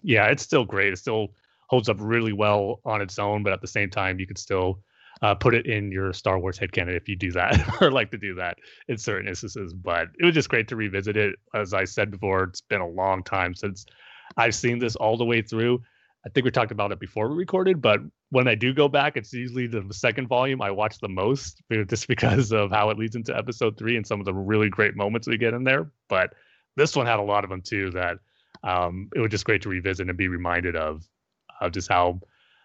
yeah, it's still great. It's still holds up really well on its own, but at the same time, you could still uh, put it in your Star Wars headcanon if you do that or like to do that in certain instances. But it was just great to revisit it. As I said before, it's been a long time since I've seen this all the way through. I think we talked about it before we recorded, but when I do go back, it's usually the second volume I watch the most, just because of how it leads into episode three and some of the really great moments we get in there. But this one had a lot of them too that um, it was just great to revisit and be reminded of, of just how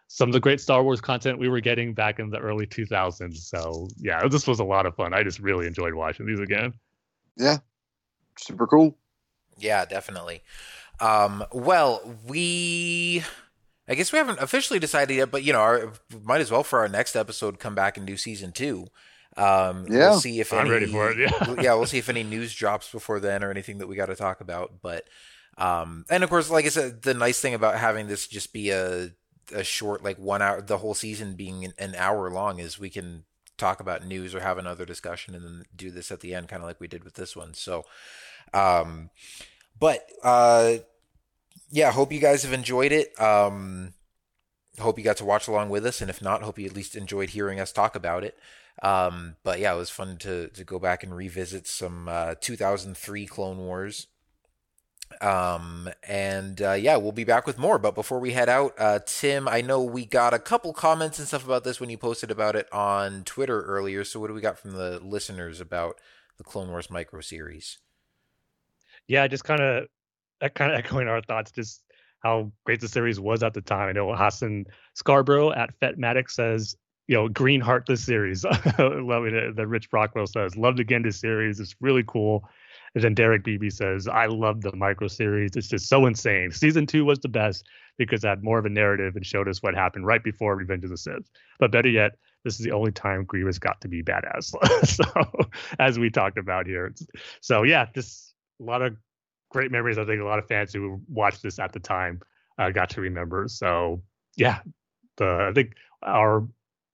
some of the great Star Wars content we were getting back in the early 2000s. So yeah, this was a lot of fun. I just really enjoyed watching these again. Yeah. Super cool. Yeah, definitely. Um, well, we. I guess we haven't officially decided yet, but you know, our, might as well for our next episode come back and do season two. Um, Yeah. we'll see if I'm any, ready for it, yeah. yeah, we'll see if any news drops before then or anything that we got to talk about. But, um, and of course, like I said, the nice thing about having this just be a a short, like one hour, the whole season being an- an hour long, is we can talk about news or have another discussion and then do this at the end, kind of like we did with this one. So, um, but uh, yeah, hope you guys have enjoyed it. Um, hope you got to watch along with us, and if not, hope you at least enjoyed hearing us talk about it. Um, but yeah, it was fun to to go back and revisit some uh, 2003 Clone Wars. Um, and uh, yeah, we'll be back with more. But before we head out, uh, Tim, I know we got a couple comments and stuff about this when you posted about it on Twitter earlier. So what do we got from the listeners about the Clone Wars micro series? yeah, just kind of kind of echoing our thoughts, just how great the series was at the time. I know Hassan Scarborough at Fetmatic says, you know, green heart this series. Loving it. That Rich Brockwell says, loved again this series. It's really cool. And then Derek Beebe says, I love the micro series. It's just so insane. Season two was the best because it had more of a narrative and showed us what happened right before Revenge of the Sith. But better yet, this is the only time Grievous got to be badass. so, as we talked about here. So, yeah, just a lot of great memories. I think a lot of fans who watched this at the time uh, got to remember. So, yeah, the I think our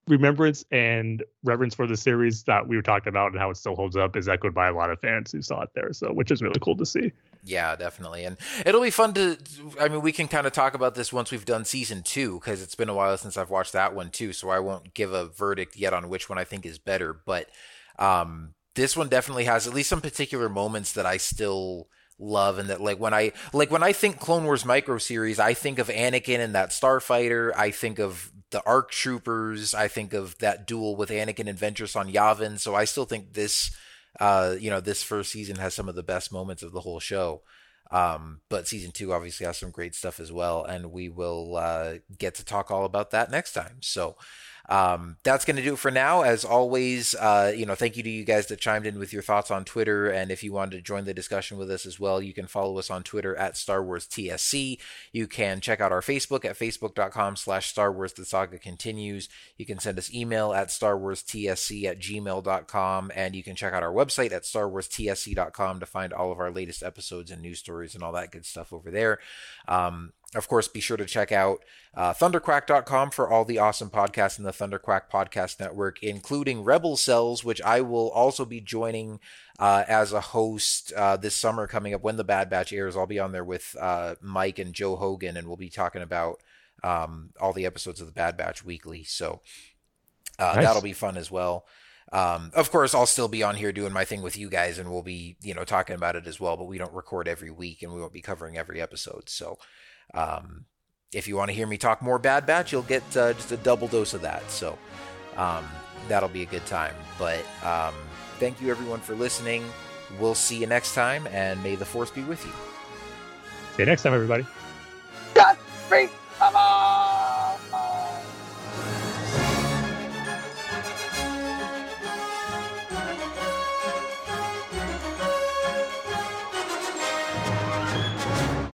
remembrance and reverence for the series that we were talking about and how it still holds up is echoed by a lot of fans who saw it there. So, which is really cool to see. Yeah, definitely. And it'll be fun to, I mean, we can kind of talk about this once we've done season two, because it's been a while since I've watched that one too. So I won't give a verdict yet on which one I think is better. But um, this one definitely has at least some particular moments that I still love and that like when I like when I think Clone Wars micro series, I think of Anakin and that starfighter, I think of the ARC troopers, I think of that duel with Anakin and Ventress on Yavin. So I still think this uh, you know, this first season has some of the best moments of the whole show. Um, but season two obviously has some great stuff as well, and we will uh, get to talk all about that next time. So um, that's going to do it for now. As always, uh, you know, thank you to you guys that chimed in with your thoughts on Twitter, and if you wanted to join the discussion with us as well, you can follow us on Twitter at Star Wars TSC. You can check out our Facebook at facebook.com/slash Star Wars The Saga Continues. You can send us email at Star Wars TSC at gmail.com, and you can check out our website at starwarstsc.com to find all of our latest episodes and news stories and all that good stuff over there. Um, of course, be sure to check out uh, thunderquack.com for all the awesome podcasts in the Thunderquack Podcast Network, including Rebel Cells, which I will also be joining uh, as a host uh, this summer coming up when the Bad Batch airs. I'll be on there with uh, Mike and Joe Hogan, and we'll be talking about um, all the episodes of the Bad Batch weekly. So uh, Nice. that'll be fun as well. Um, of course, I'll still be on here doing my thing with you guys, and we'll be, you know, talking about it as well. But we don't record every week, and we won't be covering every episode. So, um, if you want to hear me talk more Bad Batch, you'll get uh, just a double dose of that. So, um, that'll be a good time. But um, thank you everyone for listening. We'll see you next time, and may the force be with you. See you next time, everybody. God, free, come on!